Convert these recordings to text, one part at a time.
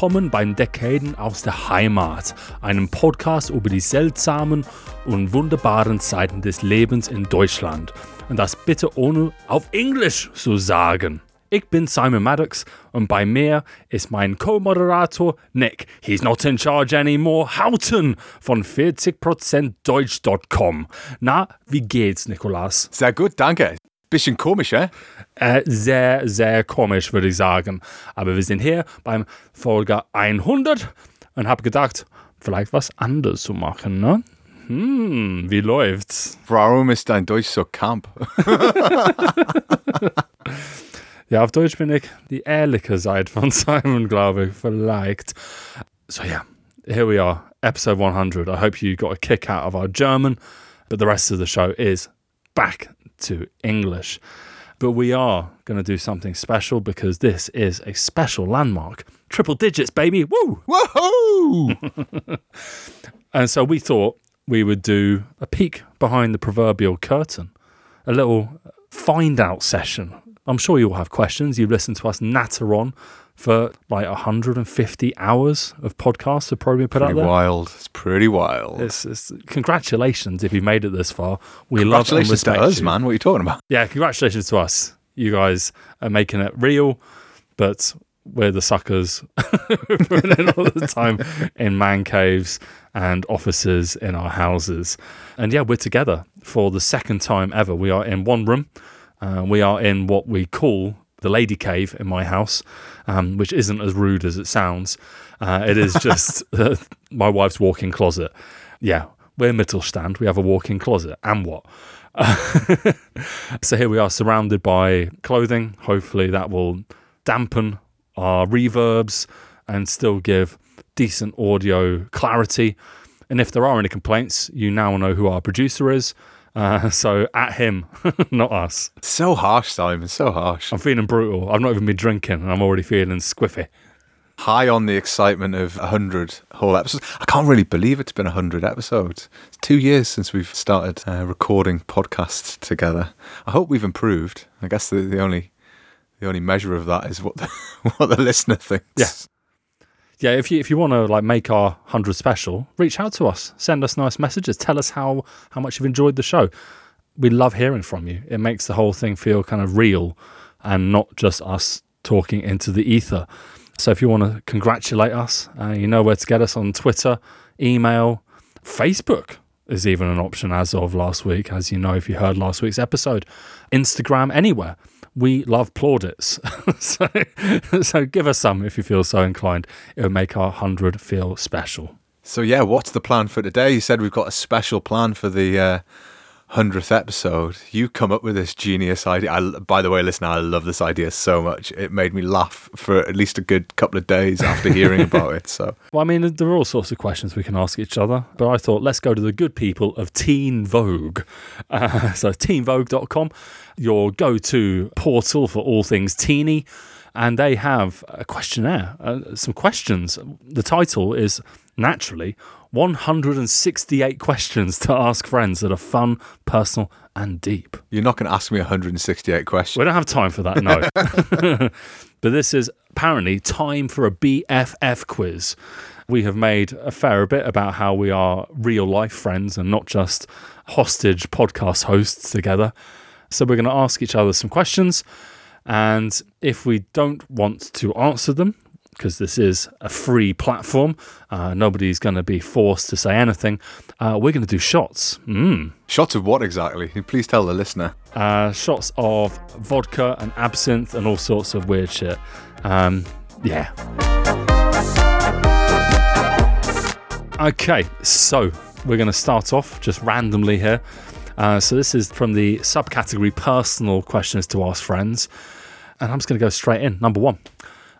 Willkommen beim Dekaden aus der Heimat, einem Podcast über die seltsamen und wunderbaren Zeiten des Lebens in Deutschland. Und das bitte ohne auf Englisch zu sagen. Ich bin Simon Maddox und bei mir ist mein Co-Moderator Nick. He's not in charge anymore. Hauten von 40%Deutsch.com. Na, wie geht's, Nikolas? Sehr gut, danke. Bisschen komisch, eh? Äh, sehr, sehr komisch, würde ich sagen. Aber wir sind hier beim Folge 100 und habe gedacht, vielleicht was anderes zu machen, ne? Hm, wie läuft's? Warum ist dein Deutsch so camp? Ja, auf Deutsch bin ich die ehrliche Seite von Simon, glaube ich, vielleicht. So yeah, here we are, episode 100. I hope you got a kick out of our German, but the rest of the show is back to English. But we are going to do something special because this is a special landmark. Triple digits, baby. Woo! Woohoo! And so we thought we would do a peek behind the proverbial curtain, a little find out session. I'm sure you'll have questions. You've listened to us natter on for like 150 hours of podcasts have probably been put pretty out there. wild. It's pretty wild. It's, it's, congratulations if you've made it this far. We love and Congratulations to us, you. man. What are you talking about? Yeah, congratulations to us. You guys are making it real, but we're the suckers putting in all the time in man caves and offices in our houses. And yeah, we're together for the second time ever. We are in one room. Uh, we are in what we call the lady cave in my house, um, which isn't as rude as it sounds. Uh, it is just uh, my wife's walk-in closet. Yeah, we're Mittelstand. We have a walk-in closet. And what? so here we are surrounded by clothing. Hopefully that will dampen our reverbs and still give decent audio clarity. And if there are any complaints, you now know who our producer is. Uh, so at him, not us. So harsh, Simon. So harsh. I'm feeling brutal. I've not even been drinking and I'm already feeling squiffy. High on the excitement of 100 whole episodes. I can't really believe it's been 100 episodes. It's two years since we've started uh, recording podcasts together. I hope we've improved. I guess the, the only the only measure of that is what the, what the listener thinks. Yeah. If you if you want to like make our hundred special, reach out to us. Send us nice messages. Tell us how how much you've enjoyed the show. We love hearing from you. It makes the whole thing feel kind of real and not just us talking into the ether. So if you want to congratulate us, uh, you know where to get us on Twitter, email, Facebook is even an option as of last week, as you know if you heard last week's episode. Instagram, anywhere. We love plaudits. so, so give us some if you feel so inclined. It would make our 100 feel special. So yeah, what's the plan for today? You said we've got a special plan for the uh, hundredth episode. You come up with this genius idea. I, by the way, listen, I love this idea so much. It made me laugh for at least a good couple of days after hearing about it. So Well, I mean, there are all sorts of questions we can ask each other, but I thought let's go to the good people of Teen Vogue. Uh, so, teenvogue.com, your go to portal for all things teeny. And they have a questionnaire, uh, some questions. The title is naturally 168 questions to ask friends that are fun, personal, and deep. you're not going to ask me 168 questions. We don't have time for that, no. but this is apparently time for a BFF quiz. We have made a fair bit about how we are real life friends and not just hostage podcast hosts together. So we're going to ask each other some questions. And if we don't want to answer them, because this is a free platform, uh, nobody's going to be forced to say anything, uh, we're going to do shots. Mm. Shots of what exactly? Please tell the listener. uh, shots of vodka and absinthe and all sorts of weird shit. Um, yeah. Okay, so we're going to start off just randomly here. Uh, so this is from the subcategory personal questions to ask friends, and I'm just going to go straight in. Number one,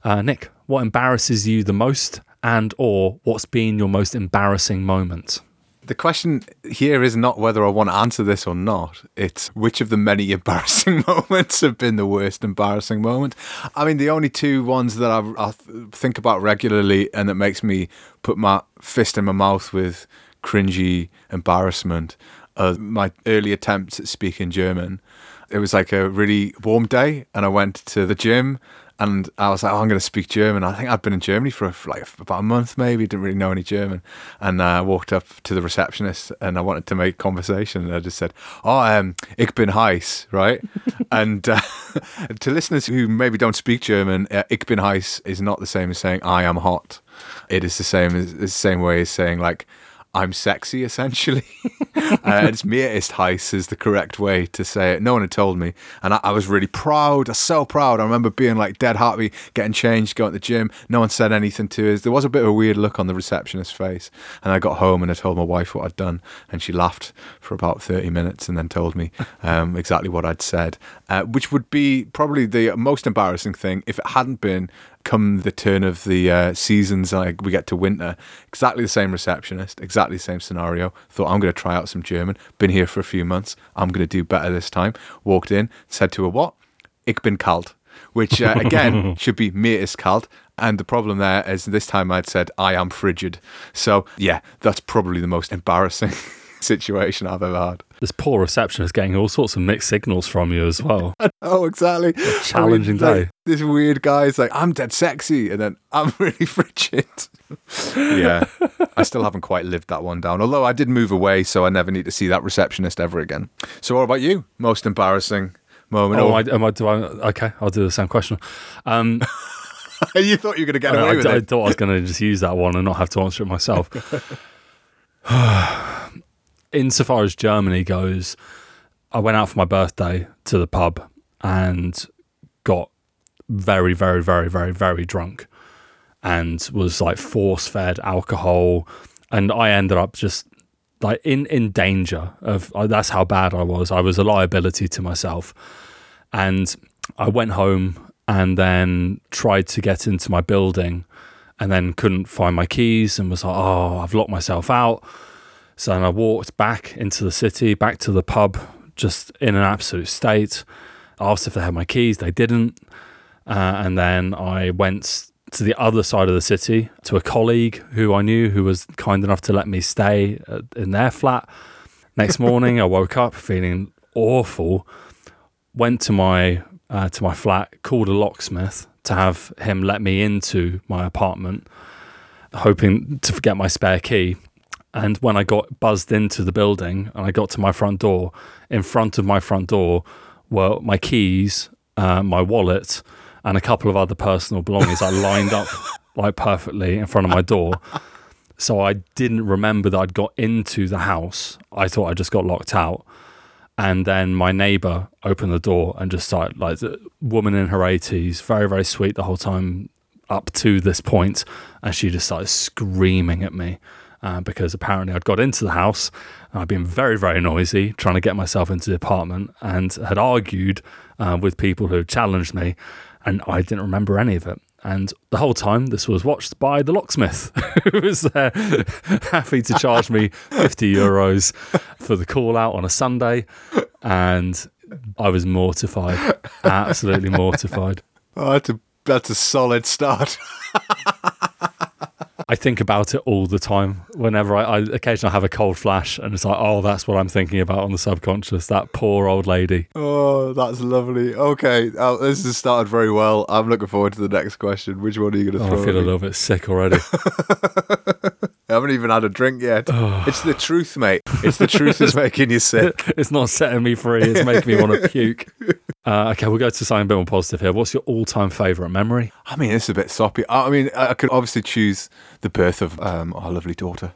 uh, Nick, what embarrasses you the most, and or what's been your most embarrassing moment? The question here is not whether I want to answer this or not. It's which of the many embarrassing moments have been the worst embarrassing moment. I mean, the only two ones that I, I think about regularly and that makes me put my fist in my mouth with cringy embarrassment are my early attempts at speaking German. It was like a really warm day, and I went to the gym and I was like, oh, I'm going to speak German. I think I'd been in Germany for, for like about a month, maybe. Didn't really know any German, and uh, I walked up to the receptionist and I wanted to make conversation, and I just said, "Oh, um, ich bin heiß," right? and uh, to listeners who maybe don't speak German, uh, "ich bin heiß" is not the same as saying "I am hot." It is the same as the same way as saying like I'm sexy, essentially. uh, it's mir ist heiß is the correct way to say it. No one had told me. And I, I was really proud. I so proud. I remember being like dead happy, getting changed, going to the gym. No one said anything to us. There was a bit of a weird look on the receptionist's face. And I got home and I told my wife what I'd done. And she laughed for about 30 minutes and then told me um, exactly what I'd said, uh, which would be probably the most embarrassing thing if it hadn't been come the turn of the uh, seasons, like we get to winter, exactly the same receptionist, exactly the same scenario. Thought I'm going to try out some German. Been here for a few months. I'm going to do better this time. Walked in, said to her, "What? Ich bin kalt," which uh, again should be mir ist kalt. And the problem there is this time I'd said I am frigid. So yeah, that's probably the most embarrassing situation I've ever had. This poor receptionist getting all sorts of mixed signals from you as well. oh, exactly. challenging I mean, day. Like, this weird guy's like, I'm dead sexy, and then I'm really frigid. yeah, I still haven't quite lived that one down. Although I did move away, so I never need to see that receptionist ever again. So, what about you? Most embarrassing moment? Oh, or- am I, am I, do I, okay, I'll do the same question. Um, you thought you were going to get I, away I- with I it. I thought I was going to just use that one and not have to answer it myself. Insofar as Germany goes, I went out for my birthday to the pub and got very, very, very, very, very drunk and was like force fed alcohol. And I ended up just like in, in danger of uh, that's how bad I was. I was a liability to myself. And I went home and then tried to get into my building and then couldn't find my keys and was like, oh, I've locked myself out. So then I walked back into the city, back to the pub, just in an absolute state. Asked if they had my keys, they didn't. Uh, and then I went to the other side of the city to a colleague who I knew who was kind enough to let me stay in their flat. Next morning, I woke up feeling awful. Went to my uh, to my flat, called a locksmith to have him let me into my apartment, hoping to forget my spare key. And when I got buzzed into the building and I got to my front door, in front of my front door were my keys, uh, my wallet, and a couple of other personal belongings I lined up like perfectly in front of my door. So I didn't remember that I'd got into the house. I thought I just got locked out. And then my neighbor opened the door and just started like the woman in her 80s, very, very sweet the whole time up to this point, And she just started screaming at me uh, because apparently I'd got into the house and I'd been very, very noisy trying to get myself into the apartment and had argued uh, with people who challenged me. And I didn't remember any of it. And the whole time, this was watched by the locksmith, who was there happy to charge me 50 euros for the call out on a Sunday. And I was mortified, absolutely mortified. Oh, that's a that's a solid start. I think about it all the time. Whenever I, I occasionally have a cold flash, and it's like, oh, that's what I'm thinking about on the subconscious. That poor old lady. Oh, that's lovely. Okay, oh, this has started very well. I'm looking forward to the next question. Which one are you going to Oh, throw? I feel a me? little bit sick already. I haven't even had a drink yet. it's the truth, mate. It's the truth that's making you sick. it's not setting me free. It's making me want to puke. Uh, okay, we'll go to something a bit more positive here. What's your all-time favourite memory? I mean, it's a bit soppy. I I mean, I could obviously choose the birth of um, our lovely daughter.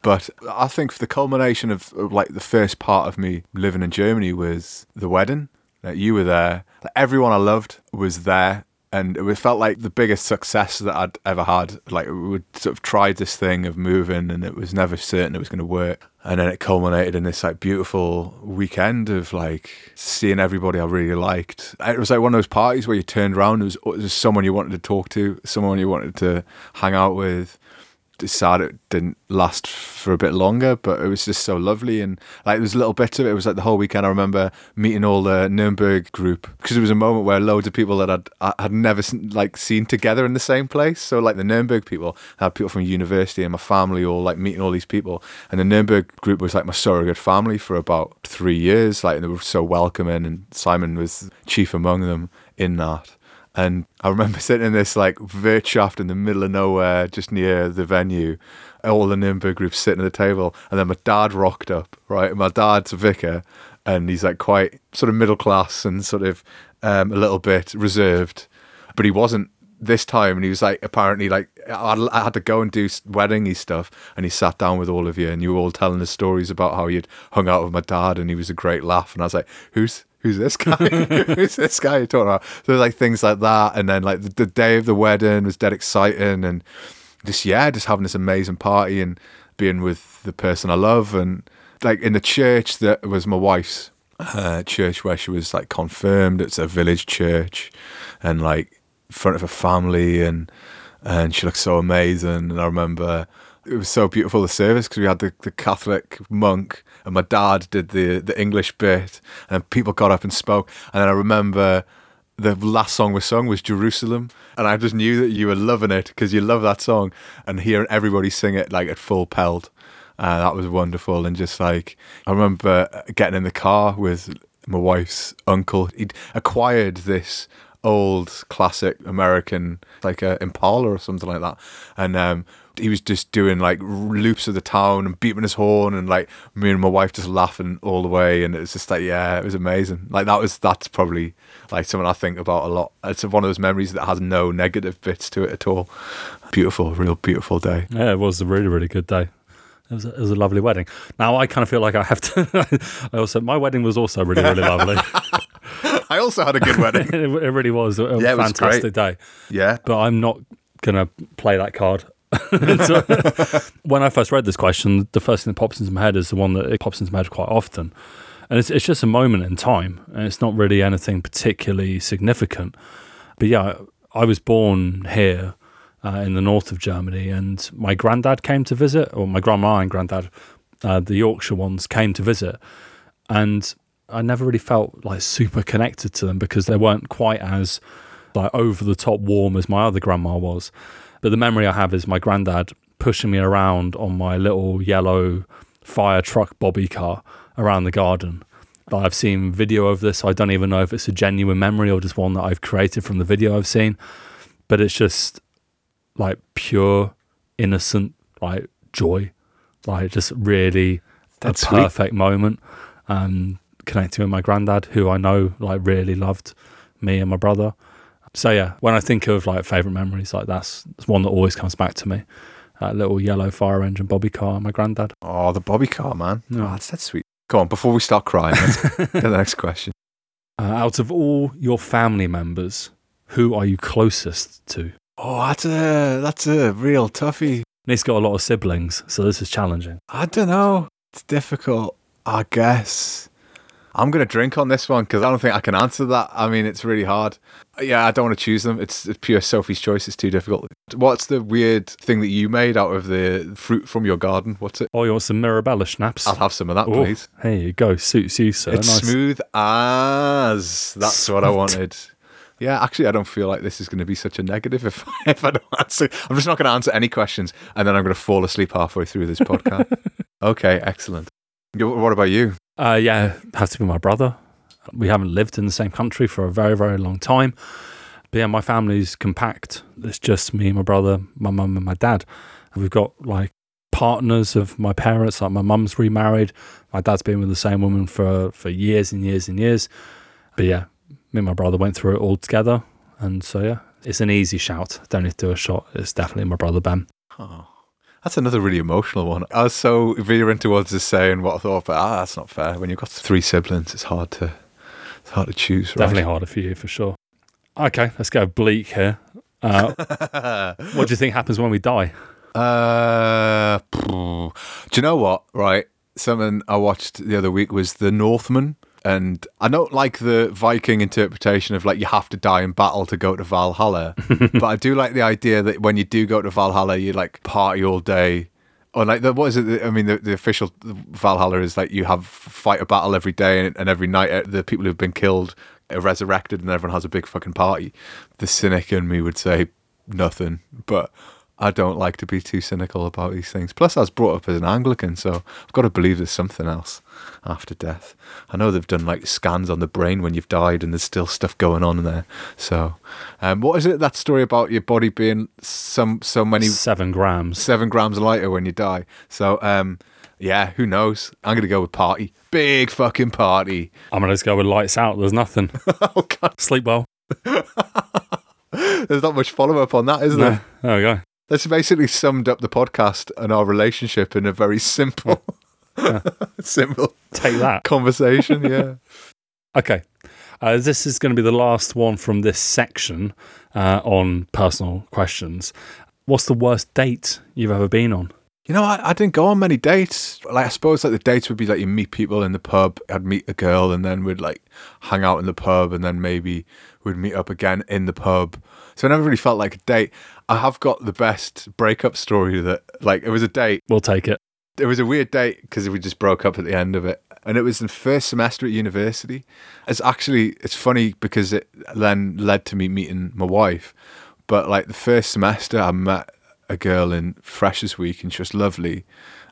But I think the culmination of, of like the first part of me living in Germany was the wedding. Like you were there. Like, everyone I loved was there. And it felt like the biggest success that I'd ever had. Like we sort of tried this thing of moving, and it was never certain it was going to work. And then it culminated in this like beautiful weekend of like seeing everybody I really liked. It was like one of those parties where you turned around, there was, there was someone you wanted to talk to, someone you wanted to hang out with. Sad it didn't last for a bit longer, but it was just so lovely. And like there was a little bit of it. It was like the whole weekend. I remember meeting all the Nuremberg group because it was a moment where loads of people that I'd, I had never like seen together in the same place. So like the Nuremberg people, I had people from university and my family all like meeting all these people. And the Nuremberg group was like my surrogate family for about three years. Like and they were so welcoming, and Simon was chief among them in that And I remember sitting in this like Wirtschaft in the middle of nowhere, just near the venue, all the Nürnberg groups sitting at the table. And then my dad rocked up, right? My dad's a vicar and he's like quite sort of middle class and sort of um, a little bit reserved. But he wasn't this time. And he was like, apparently, like, I, had to go and do weddingy stuff. And he sat down with all of you and you were all telling us stories about how you'd hung out with my dad and he was a great laugh. And I was like, who's who's this guy? who's this guy you're talking about? So like things like that, and then like the, the, day of the wedding was dead exciting, and just yeah, just having this amazing party and being with the person I love, and like in the church that was my wife's uh, church where she was like confirmed. It's a village church, and like in front of her family, and and she looked so amazing. And I remember it was so beautiful the service because we had the, the Catholic monk and my dad did the the English bit and people got up and spoke. And then I remember the last song we sung was Jerusalem and I just knew that you were loving it because you love that song and hearing everybody sing it like at full pelt. Uh, that was wonderful and just like I remember getting in the car with my wife's uncle. He'd acquired this old classic American like a Impala or something like that and um he was just doing like loops of the town and beeping his horn and like me and my wife just laughing all the way and it was just like yeah it was amazing like that was that's probably like something I think about a lot it's one of those memories that has no negative bits to it at all beautiful real beautiful day yeah it was a really really good day it was, a, it was a lovely wedding. Now I kind of feel like I have to. I also my wedding was also really really lovely. I also had a good wedding. it, it, really was a, yeah, fantastic was day. Yeah, but I'm not gonna play that card so, when I first read this question, the first thing that pops into my head is the one that pops into my head quite often. And it's, it's just a moment in time, and it's not really anything particularly significant. But yeah, I was born here uh, in the north of Germany, and my granddad came to visit, or my grandma and granddad, uh, the Yorkshire ones, came to visit. And I never really felt like super connected to them because they weren't quite as like over the top warm as my other grandma was. But the memory I have is my granddad pushing me around on my little yellow fire truck bobby car around the garden. I've seen video of this. I don't even know if it's a genuine memory or just one that I've created from the video I've seen. But it's just like pure, innocent, like joy, like just really That's a perfect sweet. moment. Um, connecting with my granddad, who I know like really loved me and my brother. So yeah, when I think of like favorite memories, like that's, that's one that always comes back to me. That little yellow fire engine bobby car, my granddad. Oh, the bobby car, man. Oh, that's, that's sweet. Go on, before we start crying, let's get the next question. Uh, out of all your family members, who are you closest to? Oh, that's a that's a real toughie. Nick's got a lot of siblings, so this is challenging. I don't know. It's difficult. I guess. I'm going to drink on this one because I don't think I can answer that. I mean, it's really hard. Yeah, I don't want to choose them. It's, it's pure Sophie's choice. It's too difficult. What's the weird thing that you made out of the fruit from your garden? What's it? Oh, you want some Mirabella schnapps? I'll have some of that, Ooh, please. Here you go. Suits you, sir. It's nice. smooth as. That's Sweet. what I wanted. Yeah, actually, I don't feel like this is going to be such a negative if, if I don't answer. I'm just not going to answer any questions, and then I'm going to fall asleep halfway through this podcast. okay, excellent. What about you? Uh, yeah, has to be my brother. We haven't lived in the same country for a very, very long time. But yeah, my family's compact. It's just me, my brother, my mum, and my dad. And we've got like partners of my parents. Like my mum's remarried. My dad's been with the same woman for for years and years and years. But yeah, me and my brother went through it all together. And so yeah, it's an easy shout. Don't need to do a shot. It's definitely my brother Ben. Oh. That's another really emotional one. I was so veering towards just saying what I thought, but ah, that's not fair. When you've got three siblings, it's hard to it's hard to choose. Right? Definitely harder for you for sure. Okay, let's go bleak here. Uh, what do you think happens when we die? Uh, do you know what? Right, something I watched the other week was The Northman. And I don't like the Viking interpretation of like you have to die in battle to go to Valhalla, but I do like the idea that when you do go to Valhalla, you like party all day. Or like the, what is it? I mean, the, the official Valhalla is like you have fight a battle every day and, and every night uh, the people who've been killed are resurrected and everyone has a big fucking party. The cynic in me would say nothing, but I don't like to be too cynical about these things. Plus, I was brought up as an Anglican, so I've got to believe there's something else after death. I know they've done like scans on the brain when you've died, and there's still stuff going on there. So, um, what is it? That story about your body being some so many Seven grams. seven grams lighter when you die. So, um, yeah, who knows? I'm gonna go with party, big fucking party. I'm gonna just go with lights out. There's nothing. oh god, Sleep well. there's not much follow up on that, is No, there? there we go. That's basically summed up the podcast and our relationship in a very simple, simple Take that. conversation. Yeah. Okay. Uh, this is going to be the last one from this section uh, on personal questions. What's the worst date you've ever been on? You know, I, I didn't go on many dates. Like, I suppose like the dates would be like you meet people in the pub. I'd meet a girl, and then we'd like hang out in the pub, and then maybe we'd meet up again in the pub. So I never really felt like a date. I have got the best breakup story that like it was a date. We'll take it. It was a weird date because we just broke up at the end of it, and it was the first semester at university. It's actually it's funny because it then led to me meeting my wife. But like the first semester, I met a girl in Freshers Week, and she was lovely,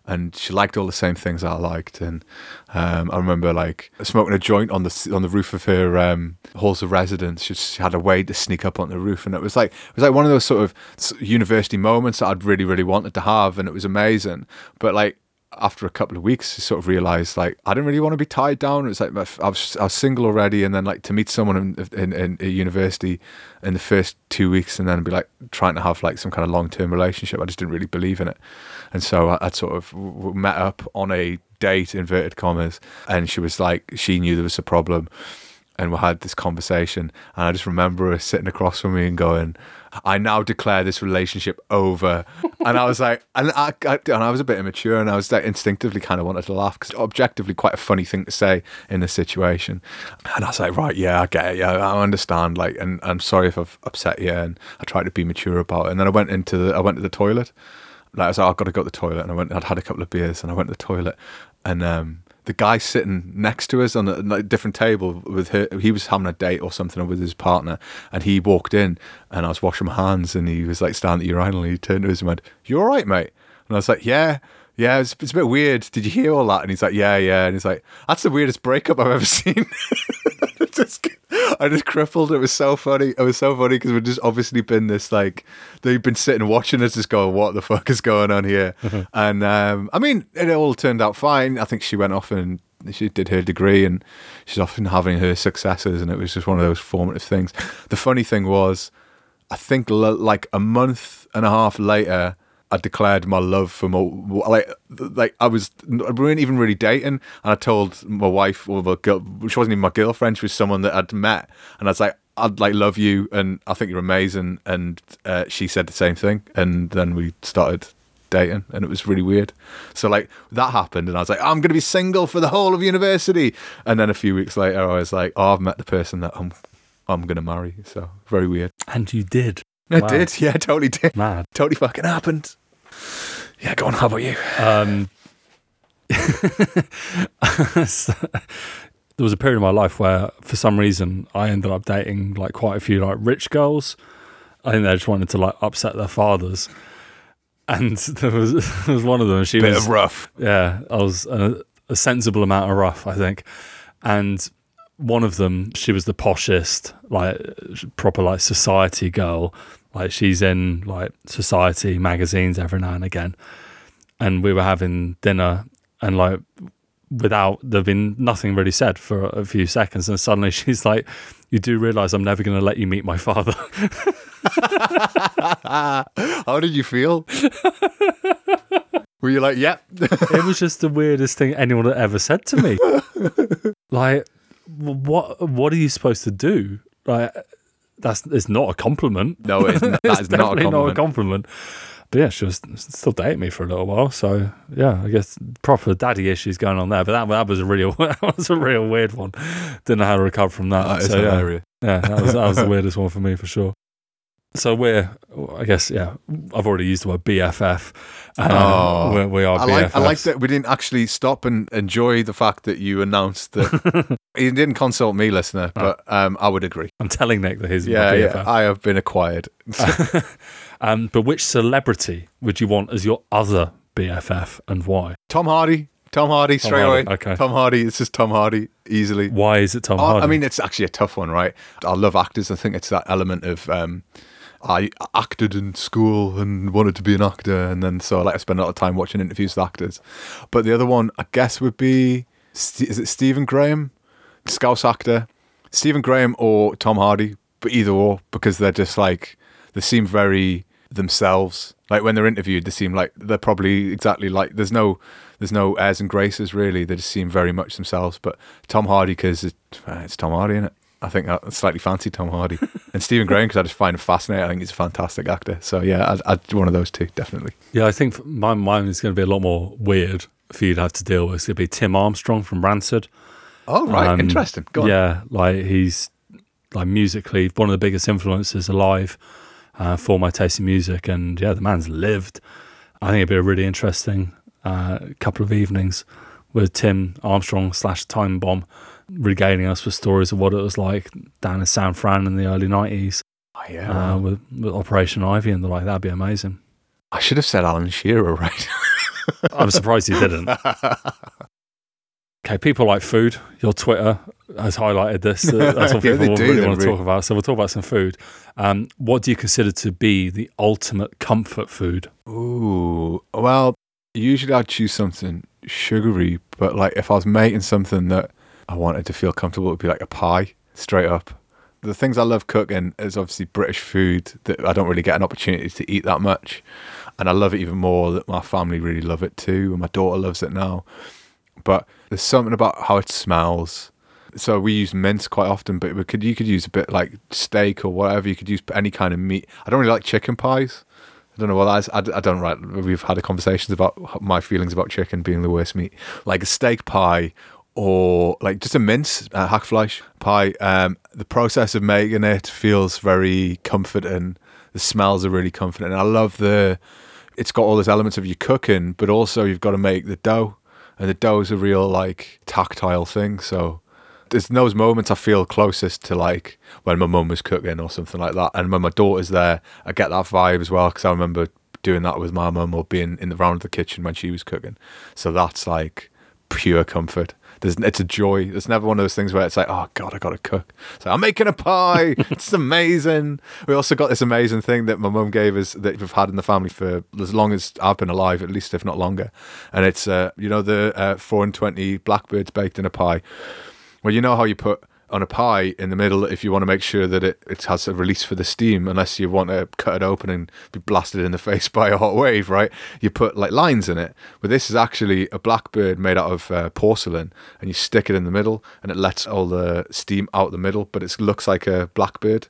and she liked all the same things I liked. And um, I remember like smoking a joint on the on the roof of her um, halls of residence. She, she had a way to sneak up on the roof, and it was like it was like one of those sort of university moments that I'd really really wanted to have, and it was amazing. But like after a couple of weeks, I sort of realized like I didn't really want to be tied down. It was like I was, I was single already, and then like to meet someone in, in, in university in the first two weeks, and then be like trying to have like some kind of long term relationship. I just didn't really believe in it, and so I, I'd sort of met up on a date inverted commas, and she was like she knew there was a problem. And we had this conversation, and I just remember her sitting across from me and going, "I now declare this relationship over." and I was like, and I, I, and I was a bit immature, and I was like instinctively kind of wanted to laugh because objectively quite a funny thing to say in this situation. And I was like, right, yeah, I get it, yeah, I understand. Like, and I'm sorry if I've upset you, and I tried to be mature about it. And then I went into the, I went to the toilet. Like I was like, I've got to go to the toilet, and I went. I'd had a couple of beers, and I went to the toilet, and um, the guy sitting next to us on a different table with her, he was having a date or something with his partner, and he walked in, and I was washing my hands, and he was like standing at the urinal, and he turned to us and went, "You all right, mate?" And I was like, "Yeah." Yeah, it's, it's a bit weird. Did you hear all that? And he's like, yeah, yeah. And he's like, that's the weirdest breakup I've ever seen. just, I just crippled. It was so funny. It was so funny because we've just obviously been this like they've been sitting watching us, just going, "What the fuck is going on here?" and um, I mean, it all turned out fine. I think she went off and she did her degree, and she's often having her successes, and it was just one of those formative things. The funny thing was, I think l- like a month and a half later. I declared my love for my like like I was we weren't even really dating, and I told my wife or my girl she wasn't even my girlfriend, she was someone that I'd met, and I was like I'd like love you, and I think you're amazing, and uh, she said the same thing, and then we started dating, and it was really weird. So like that happened, and I was like I'm gonna be single for the whole of university, and then a few weeks later I was like oh I've met the person that I'm I'm gonna marry, so very weird. And you did. I Wow. did, yeah, totally did, Mad. totally fucking happened. Yeah, go on. How about you? Um, there was a period of my life where, for some reason, I ended up dating like quite a few like rich girls. I think they just wanted to like upset their fathers. And there was there was one of them. She Bit was of rough. yeah, I was a, a sensible amount of rough, I think. And one of them, she was the poshest, like proper like society girl. Like she's in like society magazines every now and again. And we were having dinner and like without there'd been nothing really said for a few seconds and suddenly she's like, You do realise I'm never gonna let you meet my father. How did you feel? Were you like, yep? it was just the weirdest thing anyone had ever said to me. like, what what are you supposed to do? Like, that's it's not a compliment. no, it is, that it's is not a not a compliment. But yeah, she was still dating me for a little while. So yeah, I guess proper daddy issues going on there. But that that was a real that was a real weird one. Didn't know how to recover from that. That so, yeah, yeah, that was that was the weirdest one for me for sure. So we're, I guess, yeah. I've already used the word BFF. Um, Oh. we're, we are I like, I like that we didn't actually stop and enjoy the fact that you announced that you didn't consult me, listener, but um, I would agree. I'm telling Nick that he's Yeah, yeah. I have been acquired. Um, but which celebrity would you want as your other BFF and why? Tom Hardy. Tom Hardy straight Hardy, away. okay. Tom Hardy. It's just Tom Hardy easily. Why is it Tom Hardy? I mean, it's actually a tough one, right? I love actors. I think it's that element of um, I acted in school and wanted to be an actor, and then so I like to spend a lot of time watching interviews with actors. But the other one, I guess, would be is it Stephen Graham, Scouse actor, Stephen Graham or Tom Hardy, but either or because they're just like they seem very themselves. Like when they're interviewed, they seem like they're probably exactly like there's no there's no airs and graces really. They just seem very much themselves. But Tom Hardy because it, uh, it's Tom Hardy in it. I think I slightly fancy Tom Hardy and Stephen Graham because I just find him fascinating. I think he's a fantastic actor. So yeah, I'd, I'd one of those two definitely. yeah, I think my mine is going to be a lot more weird for you to have to deal with. It's going to be Tim Armstrong from Rancid. Oh right, Um, interesting. Go on. Yeah, like he's like musically one of the biggest influences alive uh, for my taste in music, and yeah, the man's lived. I think it'd be a really interesting uh, couple of evenings with Tim Armstrong slash Time Bomb regaling us with stories of what it was like down in San Fran in the early nineties Oh, yeah. uh, with, with Operation Ivy and the like. That'd be amazing. I should have said Alan Shearer, right? I'm surprised you didn't. Okay, people like food. Your Twitter has highlighted this. That's what people do, really want to really- talk about. So we'll talk about some food. Um, what do you consider to be the ultimate comfort food? Ooh, well, usually I'd choose something sugary, but like if I was making something that I wanted to feel comfortable, it would be like a pie, straight up. The things I love cooking is obviously British food that I don't really get an opportunity to eat that much. And I love it even more that my family really love it too, and my daughter loves it now. But there's something about how it smells. So we use mince quite often, but we could you could use a bit like steak or whatever. You could use any kind of meat. I don't really like chicken pies. I don't know what that is. I, I don't right. We've had conversations about my feelings about chicken being the worst meat. Like a steak pie or like just a mince uh, hackfleisch pie. Um, the process of making it feels very comforting. The smells are really comforting. I love the. It's got all those elements of your cooking, but also you've got to make the dough, and the dough is a real like tactile thing. So there's those moments I feel closest to like when my mum was cooking or something like that, and when my daughter's there, I get that vibe as well because I remember doing that with my mum or being in the round of the kitchen when she was cooking. So that's like pure comfort. There's, it's a joy. It's never one of those things where it's like, oh god, I gotta cook. So I'm making a pie. it's amazing. We also got this amazing thing that my mum gave us that we've had in the family for as long as I've been alive, at least if not longer. And it's uh, you know the uh, four and twenty blackbirds baked in a pie. Well, you know how you put on a pie in the middle if you want to make sure that it, it has a release for the steam, unless you want to cut it open and be blasted in the face by a hot wave, right? You put like lines in it. But this is actually a blackbird made out of uh, porcelain, and you stick it in the middle, and it lets all the steam out the middle, but it looks like a blackbird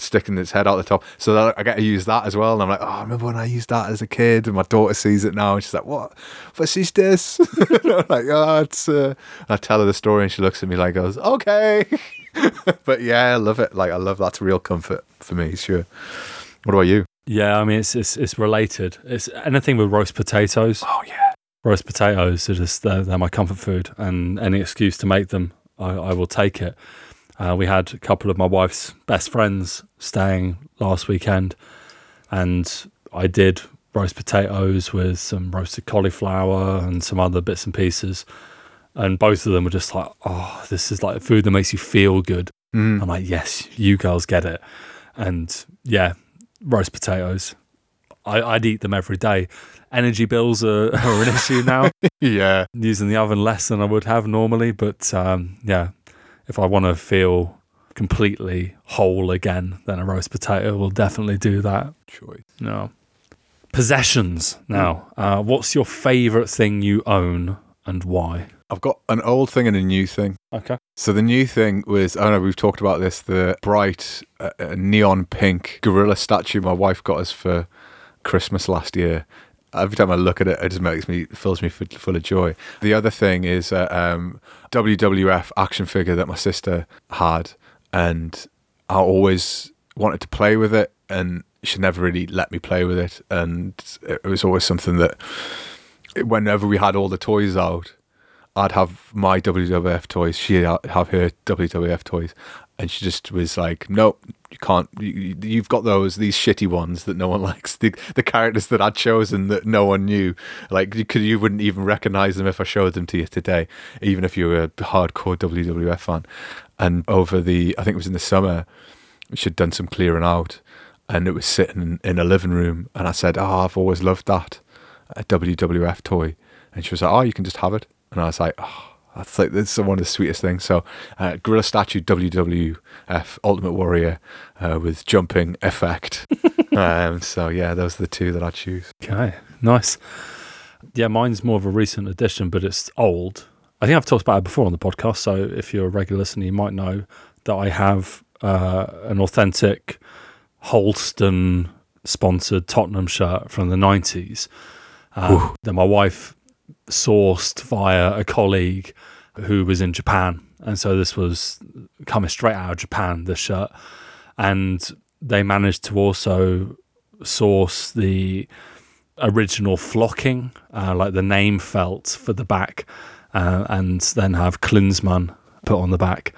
sticking its head out the top. So that I get to use that as well. And I'm like, oh, I remember when I used that as a kid. And my daughter sees it now and she's like, what? What is this? I'm like, oh, it's. Uh... I tell her the story and she looks at me like, goes, okay. but yeah, I love it. Like, I love that's real comfort for me, sure. What about you? Yeah, I mean it's it's, it's related. It's anything with roast potatoes. Oh, yeah. Roast potatoes are just they're, they're my comfort food, and any excuse to make them, I, I will take it. Uh, we had a couple of my wife's best friends staying last weekend, and I did roast potatoes with some roasted cauliflower and some other bits and pieces. And both of them were just like, oh, this is like food that makes you feel good. Mm. I'm like, yes, you girls get it. And yeah, roast potatoes. I, I'd eat them every day. Energy bills are, are an issue now, Yeah. using the oven less than I would have normally. But um, yeah, if I want to feel completely whole again, then a roast potato will definitely do that. Choice. No. Possessions now. Uh, what's your favorite thing you own and why? I've got an old thing and a new thing. Okay. So the new thing was, I don't know, we've talked about this, the bright uh, uh, neon pink gorilla statue my wife got us for Christmas last year. Every time I look at it, it just makes me, fills me full, of joy. The other thing is a um, WWF action figure that my sister had, and I always wanted to play with it, and she never really let me play with it. And it was always something that, whenever we had all the toys out, I'd have my WWF toys, she'd have her WWF toys, and she just was like, "Nope, you can't. You, you've got those these shitty ones that no one likes. The the characters that I'd chosen that no one knew. Like you could you wouldn't even recognize them if I showed them to you today, even if you were a hardcore WWF fan. And over the, I think it was in the summer, she'd done some clearing out, and it was sitting in, a living room, and I said, "Oh, I've always loved that, a WWF toy," and she was like, "Oh, you can just have it," and I was like, "Oh." I think this is one of the sweetest things. So, uh, Gorilla Statue WWF Ultimate Warrior uh, with jumping effect. um, so, yeah, those are the two that I choose. Okay, nice. Yeah, mine's more of a recent addition, but it's old. I think I've talked about it before on the podcast. So, if you're a regular listener, you might know that I have uh, an authentic Holsten sponsored Tottenham shirt from the 90s um, that my wife sourced via a colleague who was in Japan. And so this was coming straight out of Japan, this shirt. And they managed to also source the original flocking, uh, like the name felt for the back, uh, and then have Klinsmann put on the back.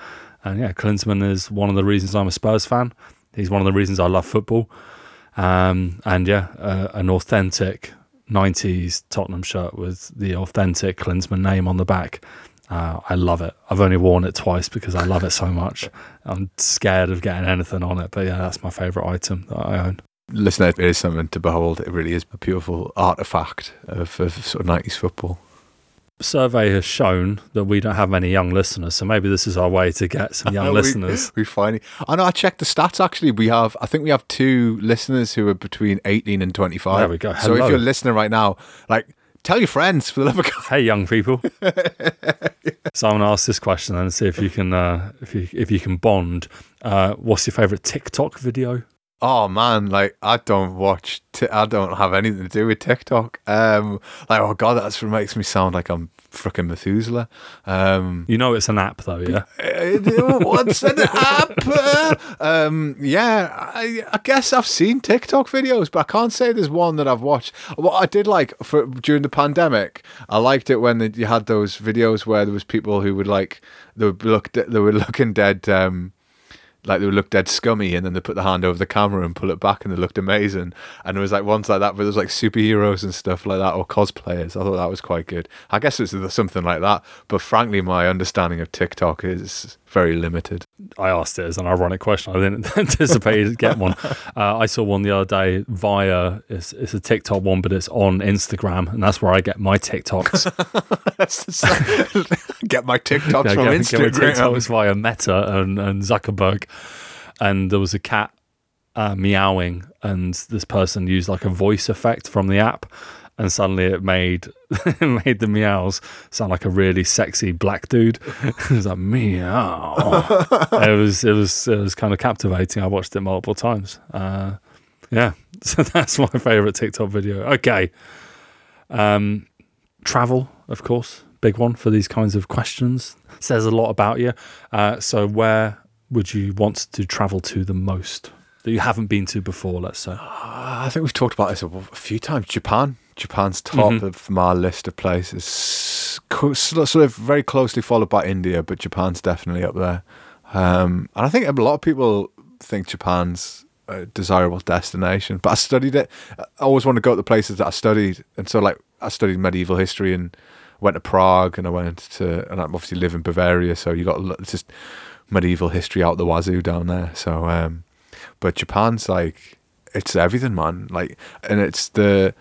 And yeah, Klinsmann is one of the reasons I'm a Spurs fan. He's one of the reasons I love football. Um, and yeah, uh, an authentic 90s Tottenham shirt with the authentic Klinsmann name on the back. Uh, I love it. I've only worn it twice because I love it so much. I'm scared of getting anything on it, but yeah, that's my favourite item that I own. Listen, it is something to behold. It really is a beautiful artifact of, of sort of 90s football survey has shown that we don't have many young listeners, so maybe this is our way to get some young we, listeners. We finally. I know. I checked the stats. Actually, we have. I think we have two listeners who are between eighteen and twenty-five. There we go. Hello. So if you're listening right now, like. Tell your friends for the love of God. Hey, young people. so I'm going to ask this question and see if you can, uh, if you if you can bond. Uh, what's your favorite TikTok video? Oh man, like I don't watch. T- I don't have anything to do with TikTok. Um, like oh god, that's what makes me sound like I'm freaking Methuselah. Um, you know it's an app though, yeah. What's an app? um, yeah, I, I, guess I've seen TikTok videos, but I can't say there's one that I've watched. What I did like for during the pandemic, I liked it when you had those videos where there was people who would like they would look they were looking dead. Um, like they would look dead scummy and then they put the hand over the camera and pull it back and they looked amazing. And there was like ones like that where there was like superheroes and stuff like that or cosplayers. I thought that was quite good. I guess it's something like that. But frankly my understanding of tiktok is very limited. I asked it as an ironic question. I didn't anticipate to get one. Uh, i saw one the other day via it's, it's a tiktok one but it's on instagram and that's where i get my tiktoks. Get my tiktoks yeah, from get, instagram. Get my tiktoks via meta and, and zuckerberg. And there was a cat uh, meowing, and this person used like a voice effect from the app, and suddenly it made made the meows sound like a really sexy black dude. it was like meow. it was it was it was kind of captivating. I watched it multiple times. Uh, yeah, so that's my favorite TikTok video. Okay, um, travel, of course, big one for these kinds of questions. Says a lot about you. Uh, so where would you want to travel to the most that you haven't been to before? Let's say. Uh, I think we've talked about this a, few times. Japan. Japan's top mm-hmm. of my list of places. Sort of very closely followed by India, but Japan's definitely up there. Um, and I think a lot of people think Japan's a desirable destination. But I studied it. I always want to go to the places that I studied, and so like I studied medieval history and went to Prague, and I went to, and I obviously live in Bavaria, so you got just medieval history out the wazoo down there. So, um, but Japan's like it's everything, man. Like, and it's the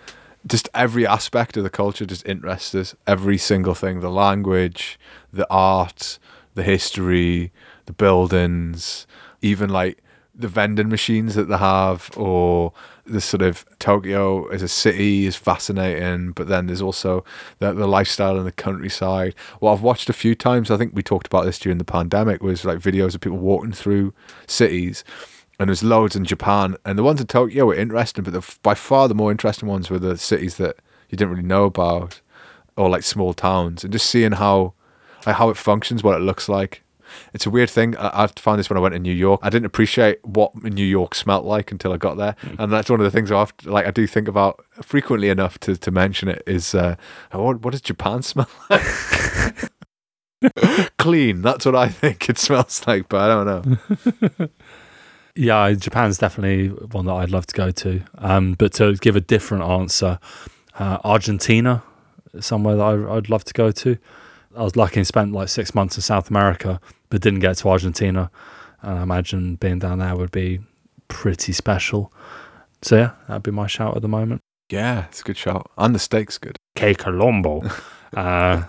just every aspect of the culture just interests us. Every single thing, the language, the art, the history, the buildings, even like the vending machines that they have, or the sort of Tokyo as a city is fascinating, but then there's also the, the lifestyle in the countryside. What I've watched a few times, I think we talked about this during the pandemic, was like videos of people walking through cities. And there's loads in Japan, and the ones in Tokyo were interesting, but the, by far the more interesting ones were the cities that you didn't really know about, or like small towns, and just seeing how, like how it functions, what it looks like, it's a weird thing. I, I found this when I went to New York. I didn't appreciate what New York smelt like until I got there, mm. and that's one of the things I have to, like I do think about frequently enough to, to mention it. Is uh, what what does Japan smell like? Clean. That's what I think it smells like, but I don't know. Yeah, Japan's definitely one that I'd love to go to. Um, but to give a different answer, uh, Argentina, somewhere that I, I'd love to go to. I was lucky and spent like six months in South America, but didn't get to Argentina. And I imagine being down there would be pretty special. So yeah, that'd be my shout at the moment. Yeah, it's a good shout. And the steak's good. Que quilombo. uh,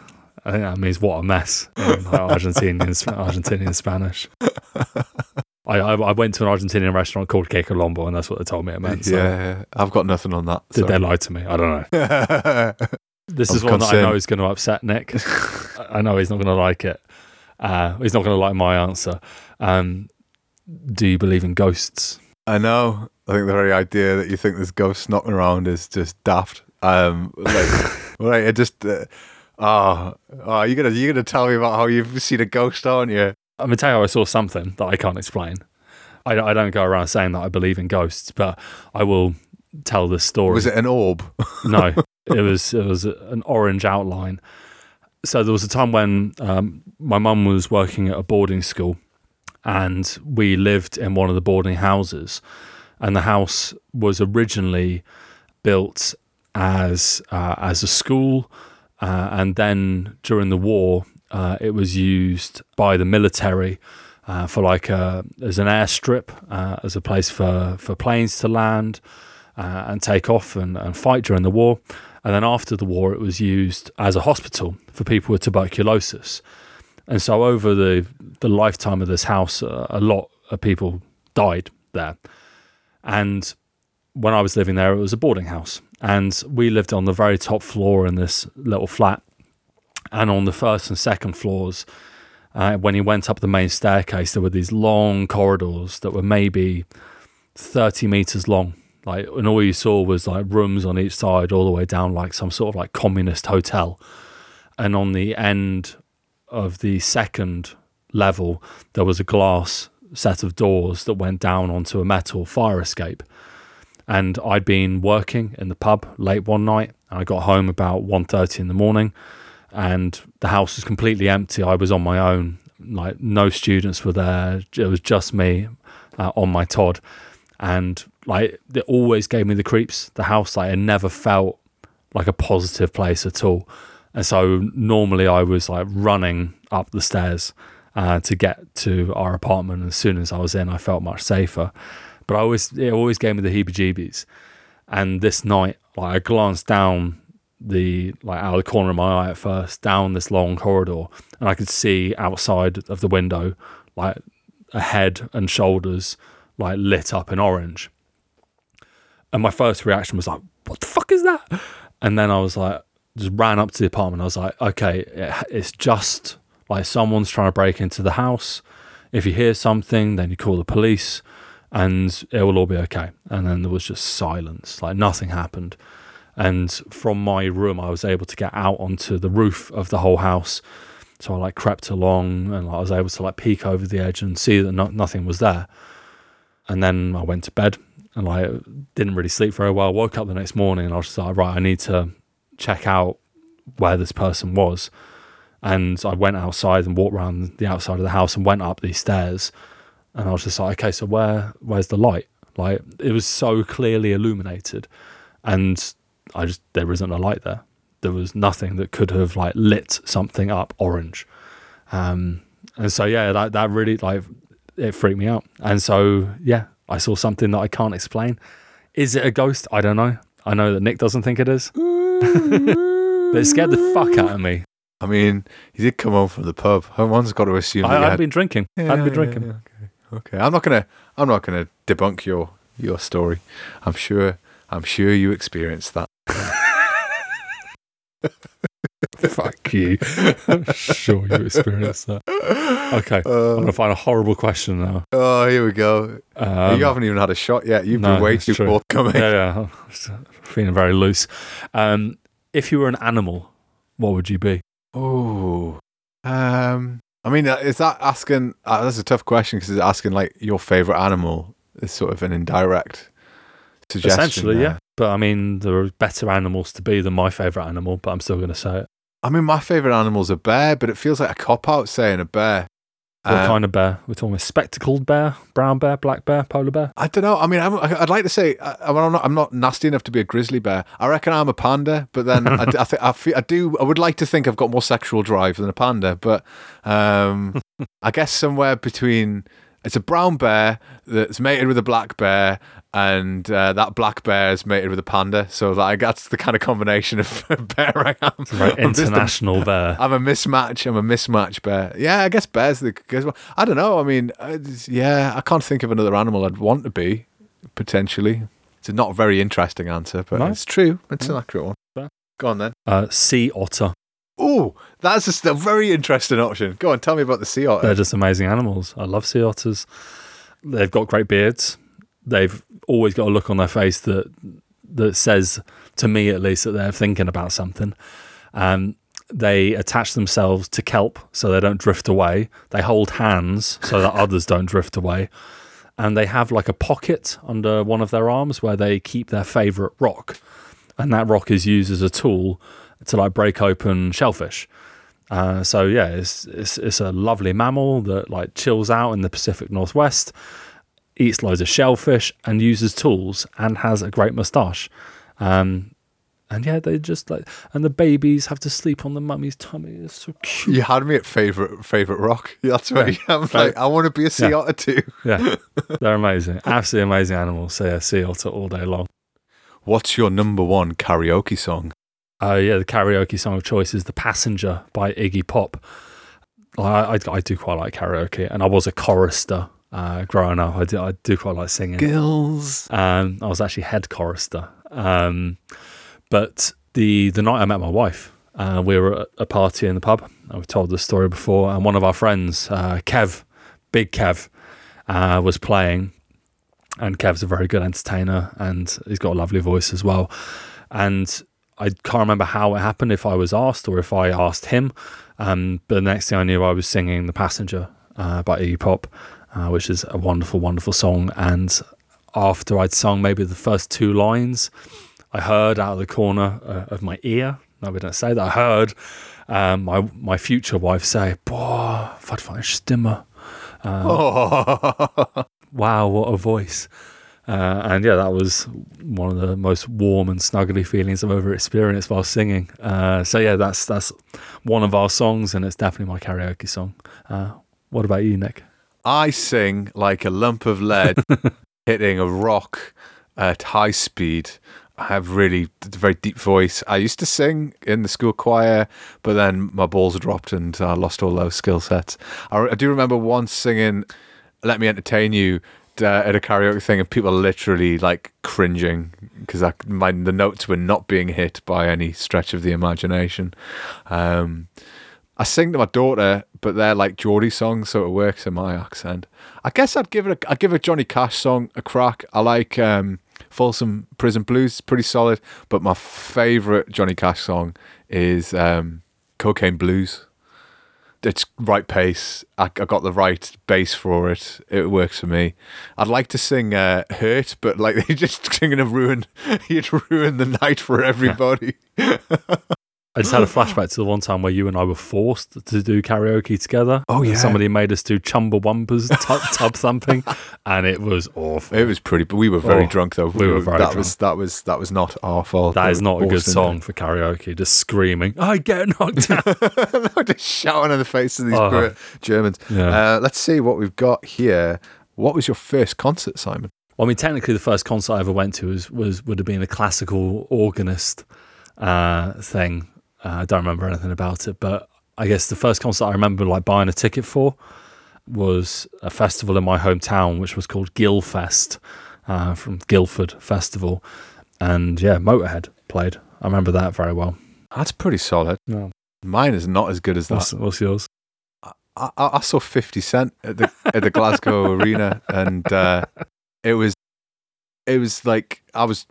I think that means what a mess in Argentinian, Argentinian Spanish. I, I, I went to an Argentinian restaurant called Quilombo, and that's what they told me it meant. So Yeah, yeah, I've got nothing on that. Did they lie to me? I don't know. This I'm is one that I know is going to upset Nick. I I know he's not going to like it. Uh, he's not going to like my answer. Um, do you believe in ghosts? I know. I think the very idea that you think there's ghosts knocking around is just daft. Um, like, right, it just. Uh, oh, oh, you're gonna you're gonna tell me about how you've seen a ghost, aren't you? I'm going to tell you, I saw something that I can't explain. I, I don't go around saying that I believe in ghosts, but I will tell the story. Was it an orb? No, it was it was an orange outline. So there was a time when um, my mum was working at a boarding school, and we lived in one of the boarding houses, and the house was originally built as uh, as a school, uh, and then during the war, uh, it was used by the military uh, for like a as an airstrip, uh, as a place for for planes to land uh, and take off and, and fight during the war. And then after the war, it was used as a hospital for people with tuberculosis. And so over the the lifetime of this house, uh, a lot of people died there. And when I was living there, it was a boarding house, and we lived on the very top floor in this little flat. And on the first and second floors, uh, when you went up the main staircase, there were these long corridors that were maybe 30 meters long. Like, and all you saw was like rooms on each side, all the way down, like some sort of like communist hotel. And on the end of the second level, there was a glass set of doors that went down onto a metal fire escape. And I'd been working in the pub late one night, and I got home about 1.30 in the morning, and the house was completely empty. I was on my own, like no students were there. It was just me uh, on my Todd, and like it always gave me the creeps. The house, like, it never felt like a positive place at all. And so normally I was like running up the stairs uh, to get to our apartment. And as soon as I was in, I felt much safer. But I always it always gave me the heebie-jeebies. And this night, like I glanced down the like out of the corner of my eye at first down this long corridor, and I could see outside of the window like a head and shoulders like lit up in orange. And my first reaction was like, "What the fuck is that?" And then I was like, just ran up to the apartment. I was like, "Okay, it, it's just like someone's trying to break into the house. If you hear something, then you call the police, and it will all be okay." And then there was just silence, like nothing happened. And from my room, I was able to get out onto the roof of the whole house. So I like crept along, and I was able to like peek over the edge and see that no, nothing was there. And then I went to bed and like didn't really sleep very well. Woke up the next morning and I was just like, right, I need to check out where this person was. And I went outside and walked around the outside of the house and went up these stairs. And I was just like, okay, so where where's the light? Like it was so clearly illuminated, and I just there isn't a light there. There was nothing that could have like lit something up orange. Um, and so yeah, that that really like it freaked me out. And so yeah, I saw something that I can't explain. Is it a ghost? I don't know. I know that Nick doesn't think it is. but it scared the fuck out of me. I mean, you did come home from the pub. One's got to assume I, I'd had- been drinking. Yeah, I've been yeah, drinking. yeah, okay. okay, I'm not gonna. I'm not gonna debunk your your story. I'm sure. I'm sure you experienced that. Fuck you. I'm sure you experienced that. Okay. I'm going to find a horrible question now. Oh, here we go. Um, you haven't even had a shot yet. You've no, been way too true. forthcoming. yeah, yeah. I'm feeling very loose. Um, if you were an animal, what would you be? Oh, um, I mean, uh, is that asking? Uh, that's a tough question because it's asking like your favorite animal is sort of an indirect suggestion. Essentially, there. yeah. But I mean, there are better animals to be than my favorite animal, but I'm still going to say it. I mean, my favorite animal's a bear, but it feels like a cop out saying a bear. What Uh, kind of bear? We're talking a spectacled bear, brown bear, black bear, polar bear. I don't know. I mean, I'm, I'd like to say I, I'm not. I'm not nasty enough to be a grizzly bear. I reckon I'm a panda, but then I, I, thi- I, feel, I do. I would like to think I've got more sexual drive than a panda, but um, I guess somewhere between. It's a brown bear that's mated with a black bear, and uh, that black bear is mated with a panda. So like that's the kind of combination of bear I am. I'm just a- international bear. I'm a mismatch. I'm a mismatch bear. Yeah, I guess bears. The? I don't know. I mean, uh, yeah, I can't think of another animal I'd want to be. Potentially, it's a not very interesting answer, but No. it's true. It's an accurate one. Go on then. Uh, sea otter. Oh, that's a very interesting option. Go on, tell me about the sea otter. They're just amazing animals. I love sea otters. They've got great beards. They've always got a look on their face that that says, to me at least, that they're thinking about something. Um, they attach themselves to kelp so they don't drift away. They hold hands so that others don't drift away. And they have like a pocket under one of their arms where they keep their favorite rock. And that rock is used as a tool to like break open shellfish. Uh, so yeah, it's, it's it's a lovely mammal that like chills out in the Pacific Northwest, eats loads of shellfish, and uses tools, and has a great moustache. Um, and yeah, they just like, and the babies have to sleep on the mummy's tummy. It's so cute. you had me at favorite favorite rock. That's right. I'm like, I want to be a sea Yeah. otter too. Yeah, they're amazing, absolutely amazing animals. So yeah, sea otter all day long. What's your number one karaoke song? Uh, yeah, the karaoke song of choice is "The Passenger" by Iggy Pop. I, I, I do quite like karaoke, and I was a chorister uh, growing up. I do, I do quite like singing. Gills. Um, I was actually head chorister. Um, but the the night I met my wife, uh, we were at a party in the pub. I've told this story before, and one of our friends, uh, Kev, Big Kev, uh, was playing. And Kev's a very good entertainer, and he's got a lovely voice as well. And I can't remember how it happened, if I was asked or if I asked him. Um, but the next thing I knew, I was singing "The Passenger" uh, by Iggy Pop, uh, which is a wonderful, wonderful song. And after I'd sung maybe the first two lines, I heard out of the corner uh, of my ear. No, we don't say that. I heard um, my my future wife say, "Boah, wat für eine Stimme." Oh. Wow, what a voice! Uh, and yeah, that was one of the most warm and snuggly feelings I've ever experienced while singing. Uh, so yeah, that's that's one of our songs, and it's definitely my karaoke song. Uh, what about you, Nick? I sing like a lump of lead hitting a rock at high speed. I have really a very deep voice. I used to sing in the school choir, but then my balls dropped and I lost all those skill sets. I, I do remember once singing "Let Me Entertain You" uh, at a karaoke thing, and people literally like cringing because my the notes were not being hit by any stretch of the imagination. Um, I sing to my daughter, but they're like Geordie songs, so it works in my accent. I guess I'd give it. A, I'd give a Johnny Cash song a crack. I like um, Folsom Prison Blues, pretty solid. But my favorite Johnny Cash song is um, Cocaine Blues. It's right pace. I, I got the right bass for it. It works for me. I'd like to sing uh, "Hurt," but like they just singing to ruin. You'd ruin the night for everybody. I just had a flashback to the one time where you and I were forced to do karaoke together. Oh, yeah. somebody made us do Chumbawamba's tub, tub thumping, and it was awful. It was pretty, but we were very Oh, drunk though. we were very that drunk. was that was that was not our fault. That We not a good song for karaoke. Just screaming, I get knocked out. no, just shouting in the face of these poor Germans. Yeah. Uh, let's see what we've got here. What was your first concert, Simon? Well, I mean, technically, the first concert I ever went to was, was would have been a classical organist uh, thing. Uh, I don't remember anything about it, but I guess the first concert I remember like buying a ticket for was a festival in my hometown, which was called Guildfest uh, from Guildford Festival, and yeah, Motorhead played. I remember that very well. That's pretty solid. No. Mine is not as good as that. What's, what's yours? I, I, I saw Fifty Cent at the at the Glasgow Arena, and uh, it was it was like I was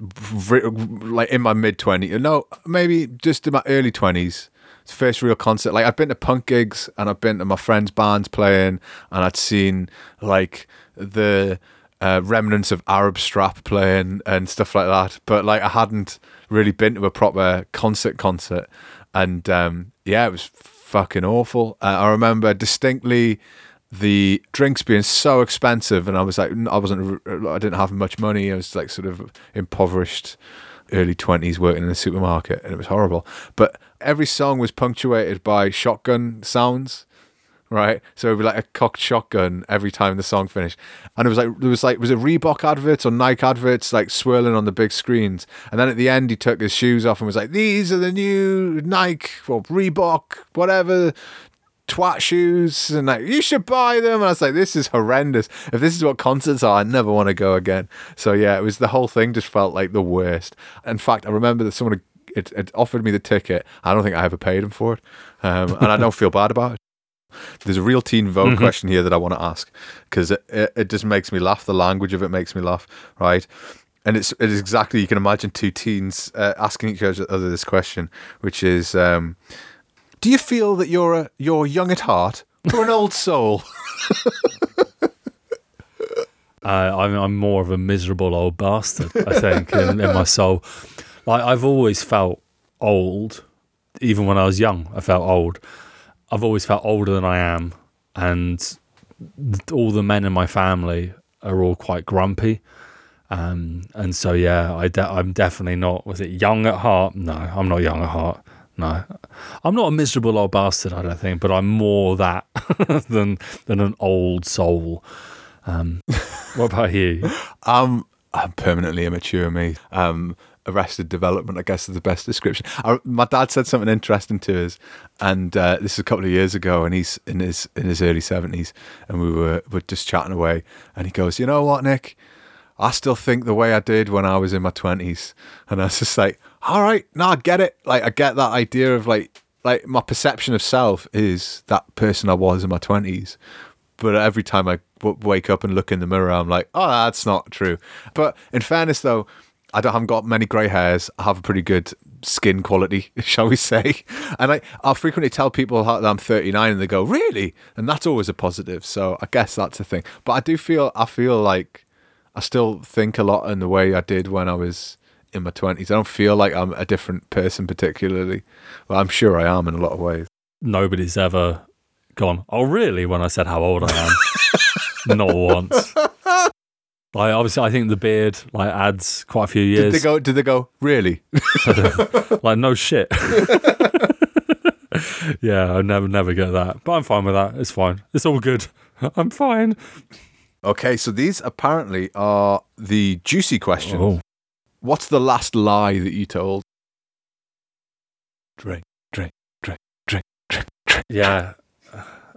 like in my mid twenties. No, maybe just in my early twenties. First real concert. Like I'd been to punk gigs and I'd been to my friends' bands playing, and I'd seen like the uh, remnants of Arab Strap playing and stuff like that. But like I hadn't really been to a proper concert concert. and um, yeah, it was fucking awful. Uh, I remember distinctly the drinks being so expensive, and I was like, I wasn't, I didn't have much money. I was like sort of impoverished, early twenties, working in a supermarket, and it was horrible. But every song was punctuated by shotgun sounds right? So it'd be like a cocked shotgun every time the song finished. And it was like there was like was it Reebok adverts or Nike adverts like swirling on the big screens. And then at the end he took his shoes off and was like, These are the new Nike or Reebok, whatever twat shoes and like you should buy them and I was like this is horrendous if this is what concerts are I never want to go again so yeah it was the whole thing just felt like the worst in fact I remember that someone it, it offered me the ticket I don't think I ever paid him for it um, and I don't feel bad about it there's a real Teen Vogue mm-hmm. question here that I want to ask because it, it, it, just makes me laugh. The language of it makes me laugh, right? And it's it is exactly you can imagine two teens uh, asking each other this question, which is, um, do you feel that you're a, you're young at heart or an old soul? uh, I'm, I'm more of a miserable old bastard, I think, in, in my soul. Like I've always felt old, even when I was young. I felt old I've always felt older than I am, and all the men in my family are all quite grumpy. Um, and so yeah, I I'm definitely not. Was it young at heart? No, I'm not young at heart. No, I'm not a miserable old bastard. I don't think, but I'm more that than than an old soul. Um, what about you? I'm permanently immature, me. Um, arrested development, I guess is the best description. I, my dad said something interesting to us, and uh, this is a couple of years ago, and he's in his in his early seventies, and we were were just chatting away, and he goes, "You know what, Nick? I still think the way I did when I was in my twenties," and I was just like, "All right, no, I get it. Like, I get that idea of like." Like my perception of self is that person I was in my twenties, but every time I w- wake up and look in the mirror, I'm like, oh, that's not true. But in fairness, though, I don't haven't got many grey hairs. I have a pretty good skin quality, shall we say? And I I frequently tell people that I'm 39, and they go, "Really?" And that's always a positive. So I guess that's a thing. But I do feel I feel like I still think a lot in the way I did when I was in my 20s. I don't feel like I'm a different person particularly. Well, I'm sure I am in a lot of ways. Nobody's ever gone, "Oh, really?" When I said how old I am. Not once. Like obviously, I think the beard like adds quite a few years. Did they go? Did they go? Really? like no shit. yeah, I never never get that, but I'm fine with that. It's fine. It's all good. I'm fine. Okay, so these apparently are the juicy questions. Oh. What's the last lie that you told? Drink, drink, drink, drink, drink, drink. Yeah,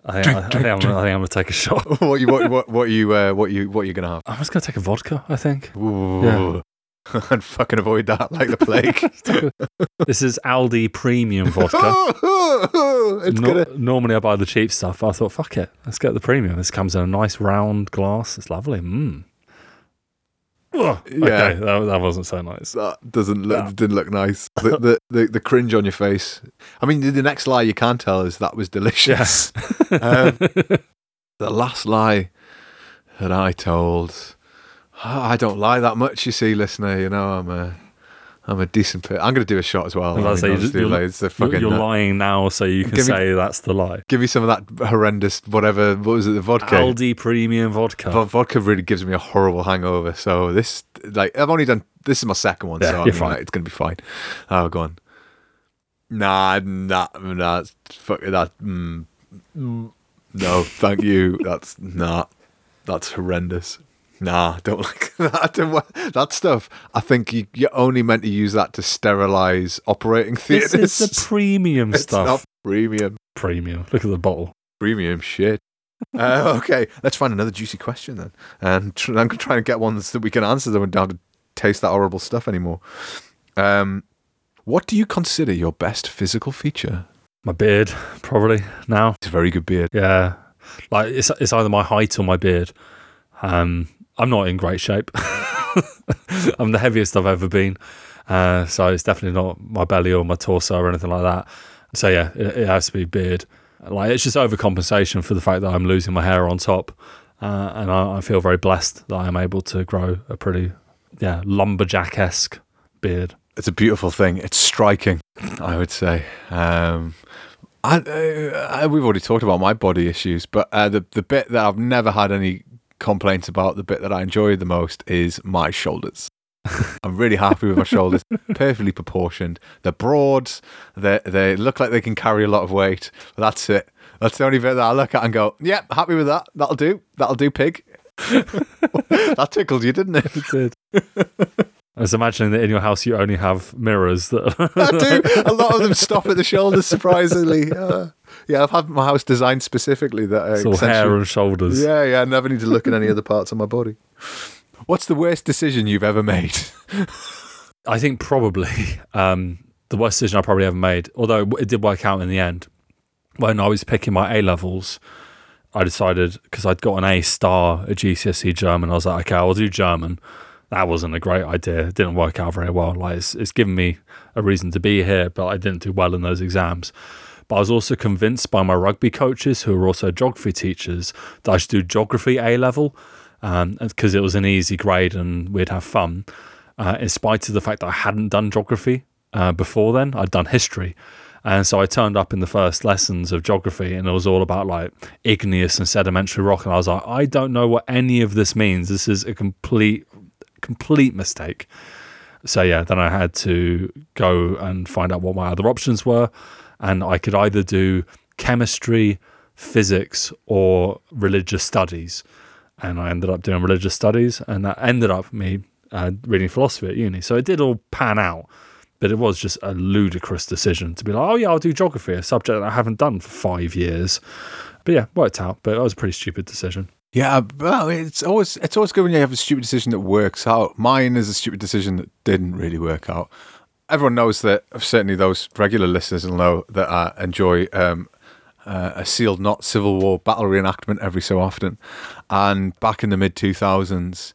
I, drink, I, I, think I'm, I, think I'm, gonna take a shot. what you what what what you uh, what you what you gonna have? I'm just gonna take a vodka. I think. Ooh. Yeah. and fucking avoid that like the plague. this is Aldi premium vodka. it's no, gonna... Normally I buy the cheap stuff. I thought, fuck it, let's get the premium. This comes in a nice round glass. It's lovely. Mmm. Yeah, okay, that, that wasn't so nice. That doesn't look, yeah. didn't look nice. The, the, the the cringe on your face. I mean, the next lie you can tell is that was delicious. um, the last lie that I told, I don't lie that much. You see, listener, you know I'm a I'm a decent person. I'm going to do a shot as well. I mean, you're, you're, you're lying now, so you can say me, that's the lie. Give me some of that horrendous, whatever. What was it? The vodka. Aldi premium vodka. V- vodka really gives me a horrible hangover. So this, like, I've only done. This is my second one, yeah, so I mean, like, it's going to be fine. Oh, go on. Nah, nah, nah. Fuck that. Mm, no, thank you. That's not. Nah, that's horrendous. Nah, don't like that. that stuff. I think you, you're only meant to use that to sterilize operating theaters. This is the premium it's stuff. Not premium. Premium. Look at the bottle. Premium shit. uh, okay, let's find another juicy question then. And tr- I'm trying to try and get ones that we can answer them and don't have to taste that horrible stuff anymore. Um, what do you consider your best physical feature? My beard, probably now. It's a very good beard. Yeah, like it's it's either my height or my beard. Um, I'm not in great shape. I'm the heaviest I've ever been. Uh, so it's definitely not my belly or my torso or anything like that. So yeah, it, it, has to be beard. Like it's just overcompensation for the fact that I'm losing my hair on top, uh, and I, I, feel very blessed that I'm able to grow a pretty yeah lumberjack esque beard. it's a beautiful thing. It's striking, I would say. Um, I, uh, we've already talked about my body issues, but uh, the the bit that I've never had any complaints about, the bit that I enjoy the most, is my shoulders. I'm really happy with my shoulders, perfectly proportioned. They're broad. They they look like they can carry a lot of weight. That's it. That's the only bit that I look at and go, "Yep, yeah, happy with that. That'll do. That'll do, pig." that tickled you, didn't it? It did. I was imagining that in your house you only have mirrors that. I do. A lot of them stop at the shoulders, surprisingly. Uh, yeah, I've had my house designed specifically that. Uh, it's all hair and shoulders. Yeah, yeah. I never need to look at any other parts of my body. What's the worst decision you've ever made? I think probably um, the worst decision I probably ever made, although it did work out in the end. When I was picking my A levels, I decided because I'd got an A star at GCSE German, I was like, okay, I'll do German. That wasn't a great idea. It didn't work out very well. Like it's, it's given me a reason to be here, but I didn't do well in those exams. But I was also convinced by my rugby coaches, who were also geography teachers, that I should do geography A level because um, it was an easy grade and we'd have fun. Uh, in spite of the fact that I hadn't done geography uh, before then, I'd done history. And so I turned up in the first lessons of geography and it was all about like igneous and sedimentary rock. And I was like, I don't know what any of this means. This is a complete, complete mistake. So yeah, then I had to go and find out what my other options were. And I could either do chemistry, physics, or religious studies and I ended up doing religious studies, and that ended up me uh, reading philosophy at uni. So it did all pan out, but it was just a ludicrous decision to be like, oh yeah, I'll do geography, a subject that I haven't done for five years. But yeah, worked out. But it was a pretty stupid decision. Yeah, well, it's always it's always good when you have a stupid decision that works out. Mine is a stupid decision that didn't really work out. Everyone knows that. Certainly, those regular listeners will know that I enjoy um, uh, a sealed knot Civil War battle reenactment every so often. And back in the mid 2000s,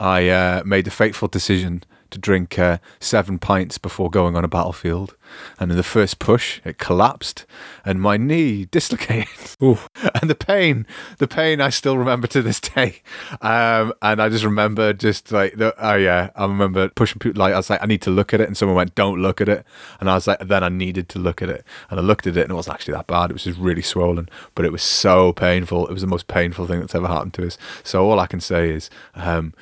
I uh, made the fateful decision to drink uh, seven pints before going on a battlefield. And in the first push, it collapsed and my knee dislocated. Ooh. And the pain, the pain I still remember to this day. Um, and I just remember just like, the, oh yeah, I remember pushing people, like, I was like, I need to look at it. And someone went, don't look at it. And I was like, then I needed to look at it. And I looked at it and it wasn't actually that bad. It was just really swollen, but it was so painful. It was the most painful thing that's ever happened to us. So all I can say is, um,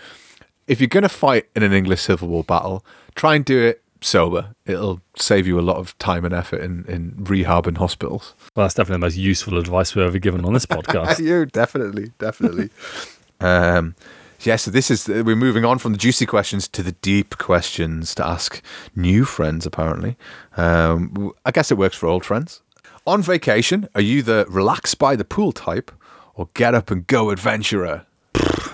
if you're going to fight in an English Civil War battle, try and do it sober. It'll save you a lot of time and effort in, in rehab and hospitals. Well, that's definitely the most useful advice we've ever given on this podcast. you definitely, definitely. um, yeah, so this is we're moving on from the juicy questions to the deep questions to ask new friends. Apparently, um, I guess it works for old friends. On vacation, are you the relax by the pool type or get up and go adventurer?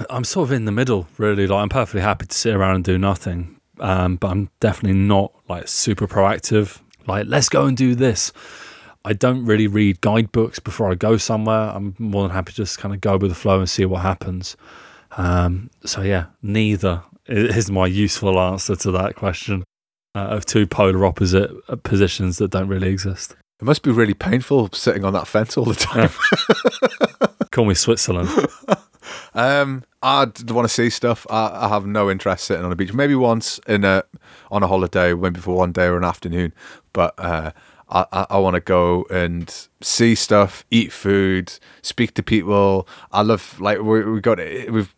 I'm sort of in the middle, really. Like I'm perfectly happy to sit around and do nothing, um, but I'm definitely not like super proactive. Like let's go and do this. I don't really read guidebooks before I go somewhere. I'm more than happy to just kind of go with the flow and see what happens. Um, so yeah, neither is my useful answer to that question uh, of two polar opposite uh, positions that don't really exist. It must be really painful sitting on that fence all the time. Call me Switzerland. Um, I want to see stuff. I, I, have no interest sitting on a beach. Maybe once in a on a holiday, maybe for one day or an afternoon. But uh, I, I, I want to go and see stuff, eat food, speak to people. I love like we we got we've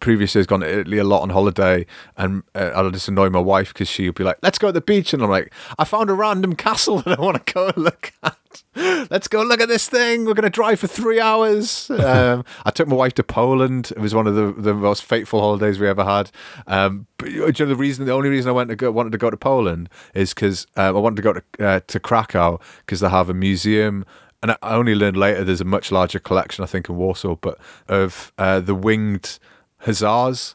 previous years gone to Italy a lot on holiday, and uh, I'll just annoy my wife because she'll be like, "Let's go to the beach," and I'm like, "I found a random castle that I want to go and look at. Let's go look at this thing. We're going to drive for three hours." Um, I took my wife to Poland. It was one of the, the most fateful holidays we ever had. Um, but, you know, the reason, the only reason I went to go, wanted to go to Poland is because uh, I wanted to go to uh, to Krakow because they have a museum and I only learned later there's a much larger collection, I think, in Warsaw, but of uh, the winged hussars.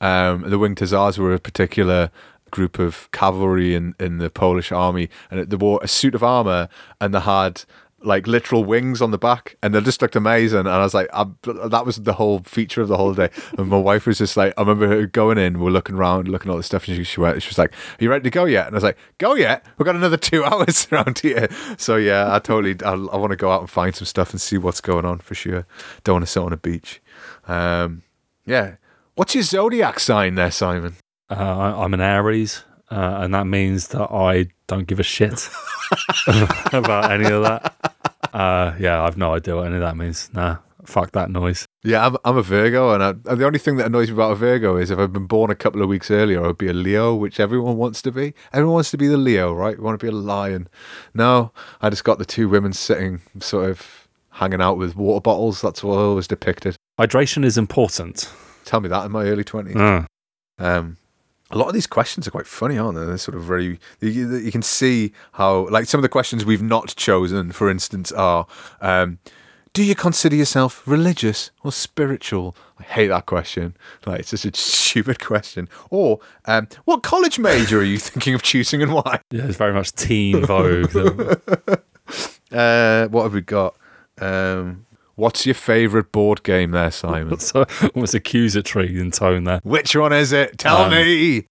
Um, the winged hussars were a particular group of cavalry in, in the Polish army, and they wore a suit of armor and they had like literal wings on the back, and they just looked amazing. And I was like, I, that was the whole feature of the holiday. And my wife was just like, I remember her going in, we're looking around, looking at all the stuff, and she, she went, she was like, "Are you ready to go yet?" And I was like, "Go yet? We've got another two hours around here." So yeah, I totally, I, I want to go out and find some stuff and see what's going on for sure. Don't want to sit on a beach. Um, yeah. What's your zodiac sign there, Simon? Uh, I'm an Aries. uh, and that means that I don't give a shit about any of that. Uh, yeah, I've no idea what any of that means. Nah, fuck that noise. Yeah, I'm, I'm a Virgo, and, I, and the only thing that annoys me about a Virgo is if I've been born a couple of weeks earlier, I'd be a Leo, which everyone wants to be. Everyone wants to be the Leo, right? We want to be a lion. No, I just got the two women sitting, sort of hanging out with water bottles. That's what I always depicted. Hydration is important. Tell me that in my early 20s. Uh, Um, a lot of these questions are quite funny, aren't they? They're sort of very. You, you can see how, like, some of the questions we've not chosen, for instance, are um, Do you consider yourself religious or spiritual? I hate that question. Like, it's just a stupid question. Or, um, What college major are you thinking of choosing and why? yeah, it's very much teen vogue. Uh, what have we got? Um, what's your favourite board game there, Simon? so almost accusatory in tone there. Which one is it? Tell Um, me.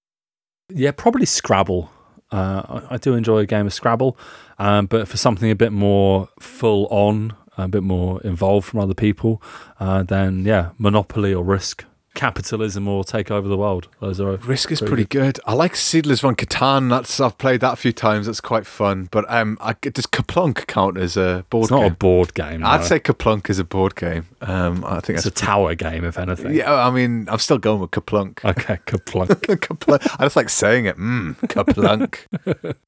Yeah, probably Scrabble. Uh, I, I do enjoy a game of Scrabble, um, but for something a bit more full on, a bit more involved from other people, uh, then yeah, Monopoly or Risk. Capitalism or take over the world. Those are Risk is pretty good. I like Seedlers von Catan. That's I've played that a few times. That's quite fun. But um, I, does Kerplunk count as a board It's not game? a board game. I'd no. say Kerplunk is a board game. Um, I think it's a tower game, if anything. yeah. I mean, I'm still going with Kerplunk. Okay, Kerplunk. Kerplunk. I just like saying it. Mm, Kerplunk.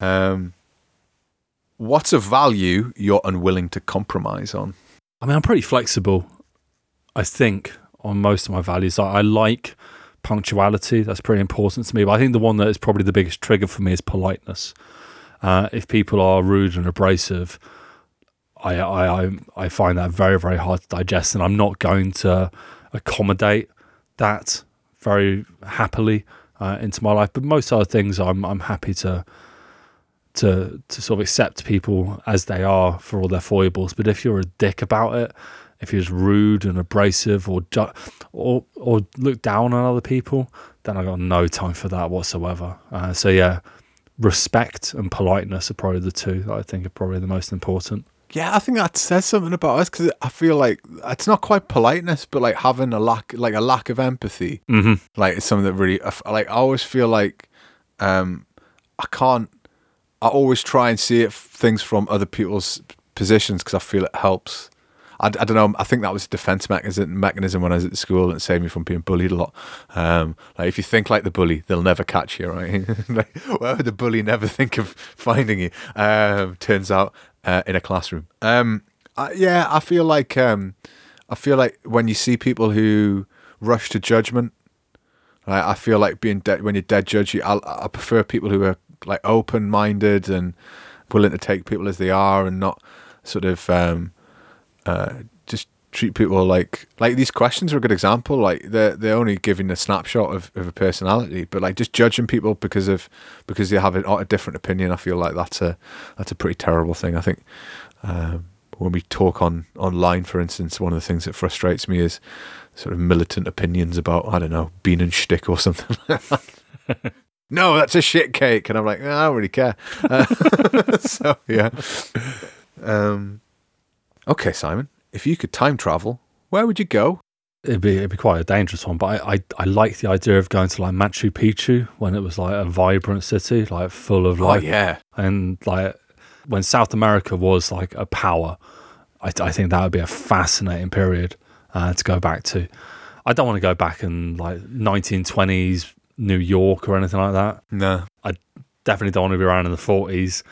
um, what's a value you're unwilling to compromise on? I mean, I'm pretty flexible. I think on most of my values, I, I like punctuality. That's pretty important to me. But I think the one that is probably the biggest trigger for me is politeness. Uh, if people are rude and abrasive, I, I I find that very very hard to digest, and I'm not going to accommodate that very happily uh, into my life. But most other things, I'm I'm happy to to to sort of accept people as they are for all their foibles. But if you're a dick about it, if he was rude and abrasive or ju- or or look down on other people, then I got no time for that whatsoever. Uh, so yeah, respect and politeness are probably the two that I think are probably the most important. Yeah, I think that says something about us because I feel like it's not quite politeness, but like having a lack, like a lack of empathy. Mm-hmm. like it's something that really like i always feel like um i can't i always try and see it things from other people's positions because i feel it helps I, I don't know i think that was a defense mechanism mechanism when i was at school and it saved me from being bullied a lot. Um like if you think like the bully they'll never catch you right? Like, the bully never think of finding you? Um turns out uh, in a classroom. Um I, yeah i feel like um i feel like when you see people who rush to judgment Like, I feel like being dead when you're dead judgy. I, I prefer people who are like open minded and willing to take people as they are and not sort of um, uh, just treat people like like these questions are a good example. Like they're they're only giving a snapshot of, of a personality, but like just judging people because of because they have a, a different opinion. I feel like that's a that's a pretty terrible thing. I think. Um, when we talk on online, for instance, one of the things that frustrates me is sort of militant opinions about I don't know bean and shtick or something. like that. no, that's a shit cake, and I'm like, "Ah, I don't really care. Uh, so yeah. Um, okay, Simon, if you could time travel, where would you go? It'd be it'd be quite a dangerous one, but I, I I like the idea of going to like Machu Picchu when it was like a vibrant city, like full of life. oh yeah, and like when South America was like a power, I, I think that would be a fascinating period uh, to go back to. I don't want to go back in like 1920s New York or anything like that. no, I Definitely don't want to be around in the 40s.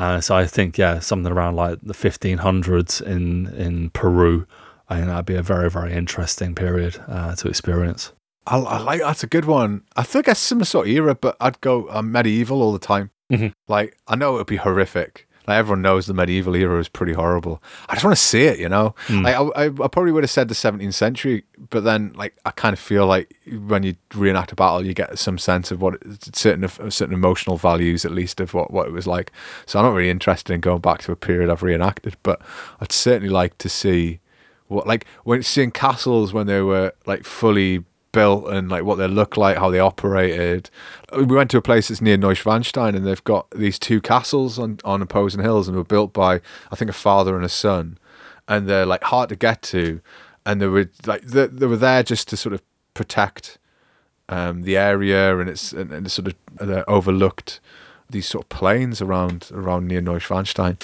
Uh, so I think yeah, something around like the 1500s in in Peru. I think that'd be a very very interesting period uh, to experience. I, I like that's a good one. I think a similar sort of era, but I'd go uh, medieval all the time. Mhm. Like I know it would be horrific. Like everyone knows the medieval era is pretty horrible. I just want to see it, you know. Mm. Like, I, I, I probably would have said the 17th century, but then like I kind of feel like when you reenact a battle, you get some sense of what certain certain emotional values, at least of what what it was like. So I'm not really interested in going back to a period I've reenacted, but I'd certainly like to see what like when seeing castles when they were like fully built and like what they look like, how they operated. We went to a place that's near Neuschwanstein and they've got these two castles on, on opposing hills and were built by I think a father and a son. And they're like hard to get to and they were like they, they were there just to sort of protect um, the area, and it's and, and it's sort of uh, overlooked these sort of plains around around near Neuschwanstein,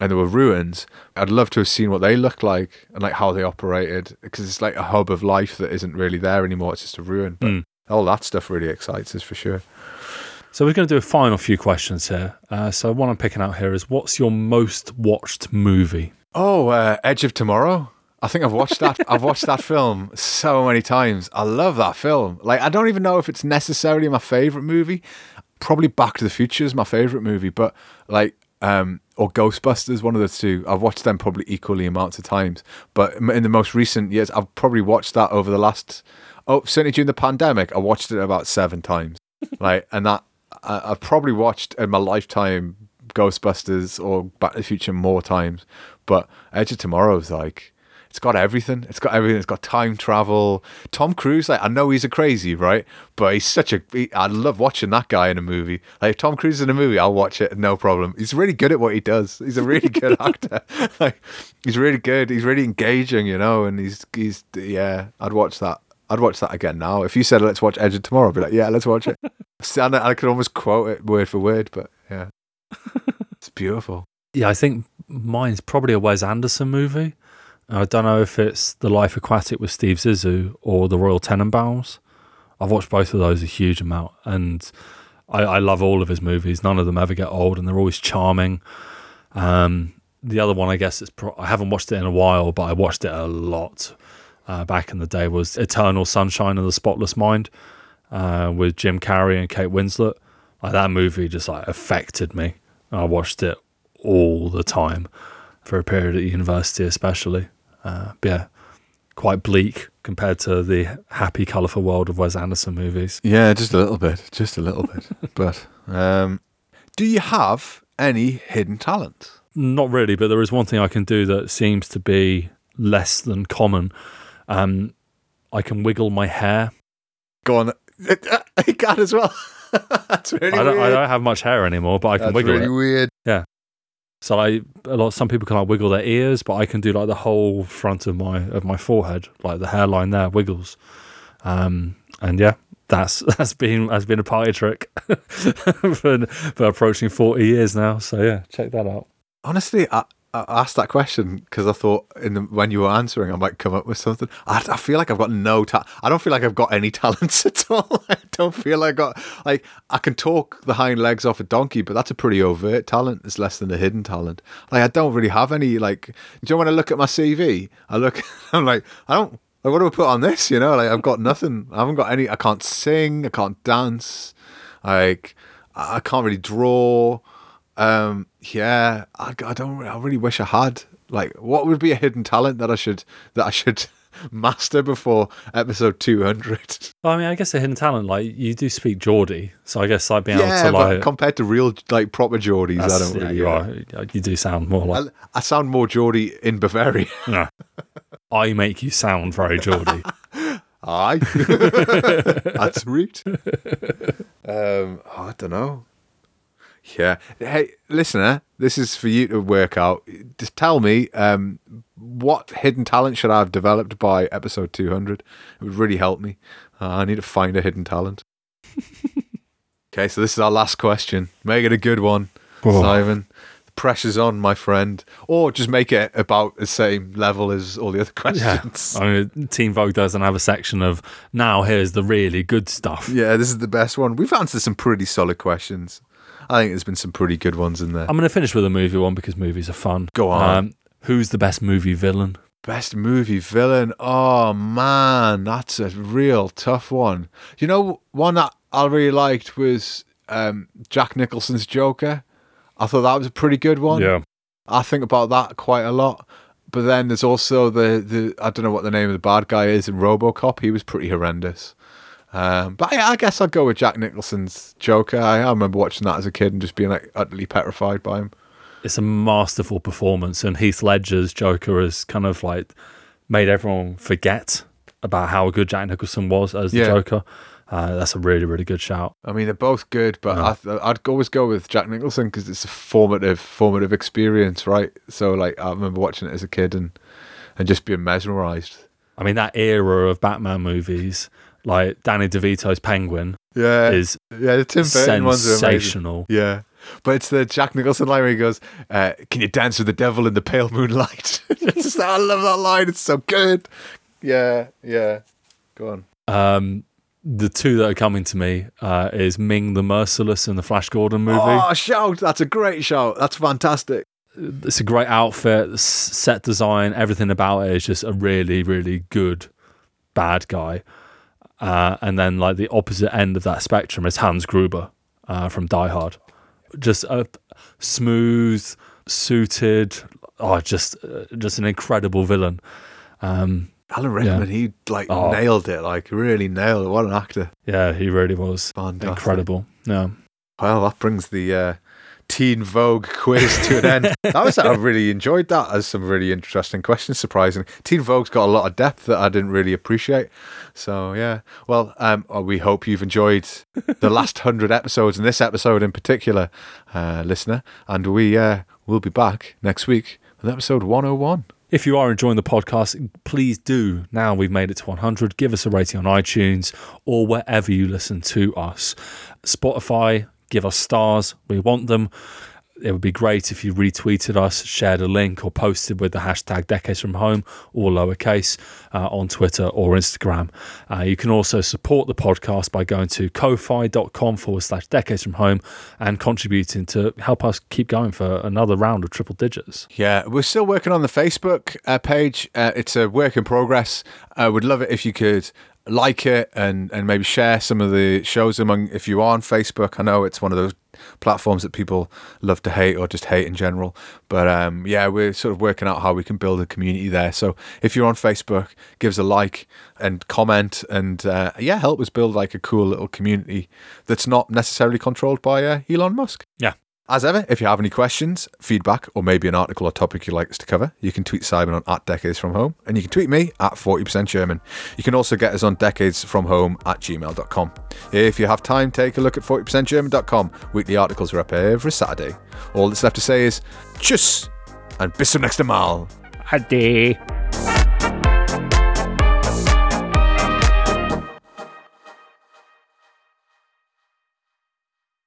and there were ruins. I'd love to have seen what they looked like and like how they operated because it's like a hub of life that isn't really there anymore. It's just a ruin. But Mm. all that stuff really excites us for sure. So we're going to do a final few questions here. Uh, so what I'm picking out here is what's your most watched movie? Oh, uh, Edge of Tomorrow. I think I've watched that. I've watched that film so many times. I love that film. Like, I don't even know if it's necessarily my favorite movie. Probably Back to the Future is my favorite movie, but like, um, or Ghostbusters, one of the two. I've watched them probably equally amounts of times. But in the most recent years, I've probably watched that over the last. Oh, certainly during the pandemic, I watched it about seven times. like, and that I, I've probably watched in my lifetime Ghostbusters or Back to the Future more times. But Edge of Tomorrow is like it's got everything. It's got everything. It's got time travel. Tom Cruise, like I know he's a crazy, right? But he's such a. He, I love watching that guy in a movie. Like if Tom Cruise is in a movie, I'll watch it, no problem. He's really good at what he does. He's a really good actor. like he's really good. He's really engaging, you know. And he's he's yeah. I'd watch that. I'd watch that again now. If you said let's watch Edge of Tomorrow, I'd be like, yeah, let's watch it. and I could almost quote it word for word, but yeah, it's beautiful. Yeah, I think mine's probably a Wes Anderson movie. I don't know if it's The Life Aquatic with Steve Zissou or The Royal Tenenbaums. I've watched both of those a huge amount, and I, I love all of his movies. None of them ever get old, and they're always charming. Um, the other one, I guess, is pro- I haven't watched it in a while, but I watched it a lot uh, back in the day. Was Eternal Sunshine of the Spotless Mind uh, with Jim Carrey and Kate Winslet. Like that movie just like affected me. I watched it all the time for a period at university, especially. Uh, yeah, quite bleak compared to the happy, colourful world of Wes Anderson movies. Yeah, just a little bit, just a little bit. but um, do you have any hidden talent? Not really, but there is one thing I can do that seems to be less than common. Um, I can wiggle my hair. Go on, you can as well. That's really I don't, I don't have much hair anymore, but I can That's wiggle really it. weird. So I a lot some people can wiggle their ears, but I can do like the whole front of my of my forehead, like the hairline there wiggles. Um, and yeah, that's that's been that's been a party trick for for approaching forty years now. So yeah, check that out. Honestly, I, I asked that question because I thought in the, when you were answering, I might come up with something. I, I feel like I've got no ta- I don't feel like I've got any talents at all. I don't feel like I got like I can talk the hind legs off a donkey, but that's a pretty overt talent. It's less than a hidden talent. Like I don't really have any. Like, do you know I look at my CV, I look, I'm like, I don't. Like, what do I put on this? You know, like I've got nothing. I haven't got any. I can't sing. I can't dance. Like I can't really draw. Um, yeah, I, I don't. I really wish I had. Like, what would be a hidden talent that I should that I should master before episode two hundred? Well, I mean, I guess a hidden talent like you do speak Geordie, so I guess like being Yeah, able to but like compared to real like proper Geordies, I don't yeah, really. you uh, are you do sound more like I, I sound more Geordie in Bavaria. no. I make you sound very Geordie. Aye, that's right. Um, I don't know. Yeah. Hey, listener, this is for you to work out. Just tell me, um, what hidden talent should I have developed by episode 200? It would really help me. Uh, I need to find a hidden talent. okay, so this is our last question. Make it a good one, Whoa. Simon. The pressure's on, my friend. Or just make it about the same level as all the other questions. Yeah. questions. I mean, Teen Vogue doesn't have a section of now here's the really good stuff. Yeah, this is the best one. We've answered some pretty solid questions. I think there's been some pretty good ones in there. I'm going to finish with a movie one because movies are fun. Go on. Um, who's the best movie villain? Best movie villain. Oh man, that's a real tough one. You know, one that I really liked was um, Jack Nicholson's Joker. I thought that was a pretty good one. Yeah. I think about that quite a lot. But then there's also the, the I don't know what the name of the bad guy is in RoboCop. He was pretty horrendous. Um, but I, I guess I'd go with Jack Nicholson's Joker. I, I remember watching that as a kid and just being like utterly petrified by him. It's a masterful performance, and Heath Ledger's Joker has kind of like made everyone forget about how good Jack Nicholson was as the Yeah. Joker. Uh, that's a really, really good shout. I mean, they're both good, but I, I'd always go with Jack Nicholson because it's a formative, formative experience, right? So, like, I remember watching it as a kid and and just being mesmerized. I mean, that era of Batman movies, like Danny DeVito's Penguin Yeah, is yeah. The Tim Burton ones are sensational. Yeah. But it's the Jack Nicholson line where he goes, uh, Can you dance with the devil in the pale moonlight? Just- I love that line. It's so good. Yeah, yeah. Go on. Um, the two that are coming to me uh, is Ming the Merciless in the Flash Gordon movie. Oh, shout. That's a great shout. That's fantastic. It's a great outfit, set design, everything about it is just a really, really good bad guy. Uh, and then, like the opposite end of that spectrum is Hans Gruber uh, from Die Hard. Just a smooth, suited, oh, just uh, just an incredible villain. Um, Alan Rickman, he like Oh. nailed it. Like, really nailed it. What an actor. yeah, he really was Fantastic. incredible. Yeah. Well, that brings the uh, Teen Vogue quiz to an end. that was I really enjoyed that. As some really interesting questions. Surprising. Teen Vogue's got a lot of depth that I didn't really appreciate. So yeah. Well, um, uh, we hope you've enjoyed the last hundred episodes and this episode in particular, uh, listener. And we uh, will be back next week with episode one hundred and one. If you are enjoying the podcast, please do. Now we've made it to 100. Give us a rating on iTunes or wherever you listen to us. Spotify, give us stars. We want them. It would be great if you retweeted us, shared a link, or posted with the hashtag Decades from Home, all lowercase, uh, on Twitter or Instagram. Uh, you can also support the podcast by going to ko-fi.com forward slash Decades from Home and contributing to help us keep going for another round of triple digits. Yeah, we're still working on the Facebook uh, page. Uh, it's a work in progress. I would love it if you could like it and, and maybe share some of the shows among if you are on Facebook. I know it's one of those platforms that people love to hate or just hate in general. But um, yeah, we're sort of working out how we can build a community there. So if you're on Facebook, give us a like and comment and uh, yeah, help us build like a cool little community that's not necessarily controlled by uh, Elon Musk. Yeah. As ever, if you have any questions, feedback, or maybe an article or topic you'd like us to cover, you can tweet Simon on at Decades From Home, and you can tweet me at 40% German. You can also get us on decadesfromhome at gmail.com. If you have time, take a look at 40%German.com. Weekly articles are up every Saturday. All that's left to say is tschüss and bis zum nächsten Mal. Ade.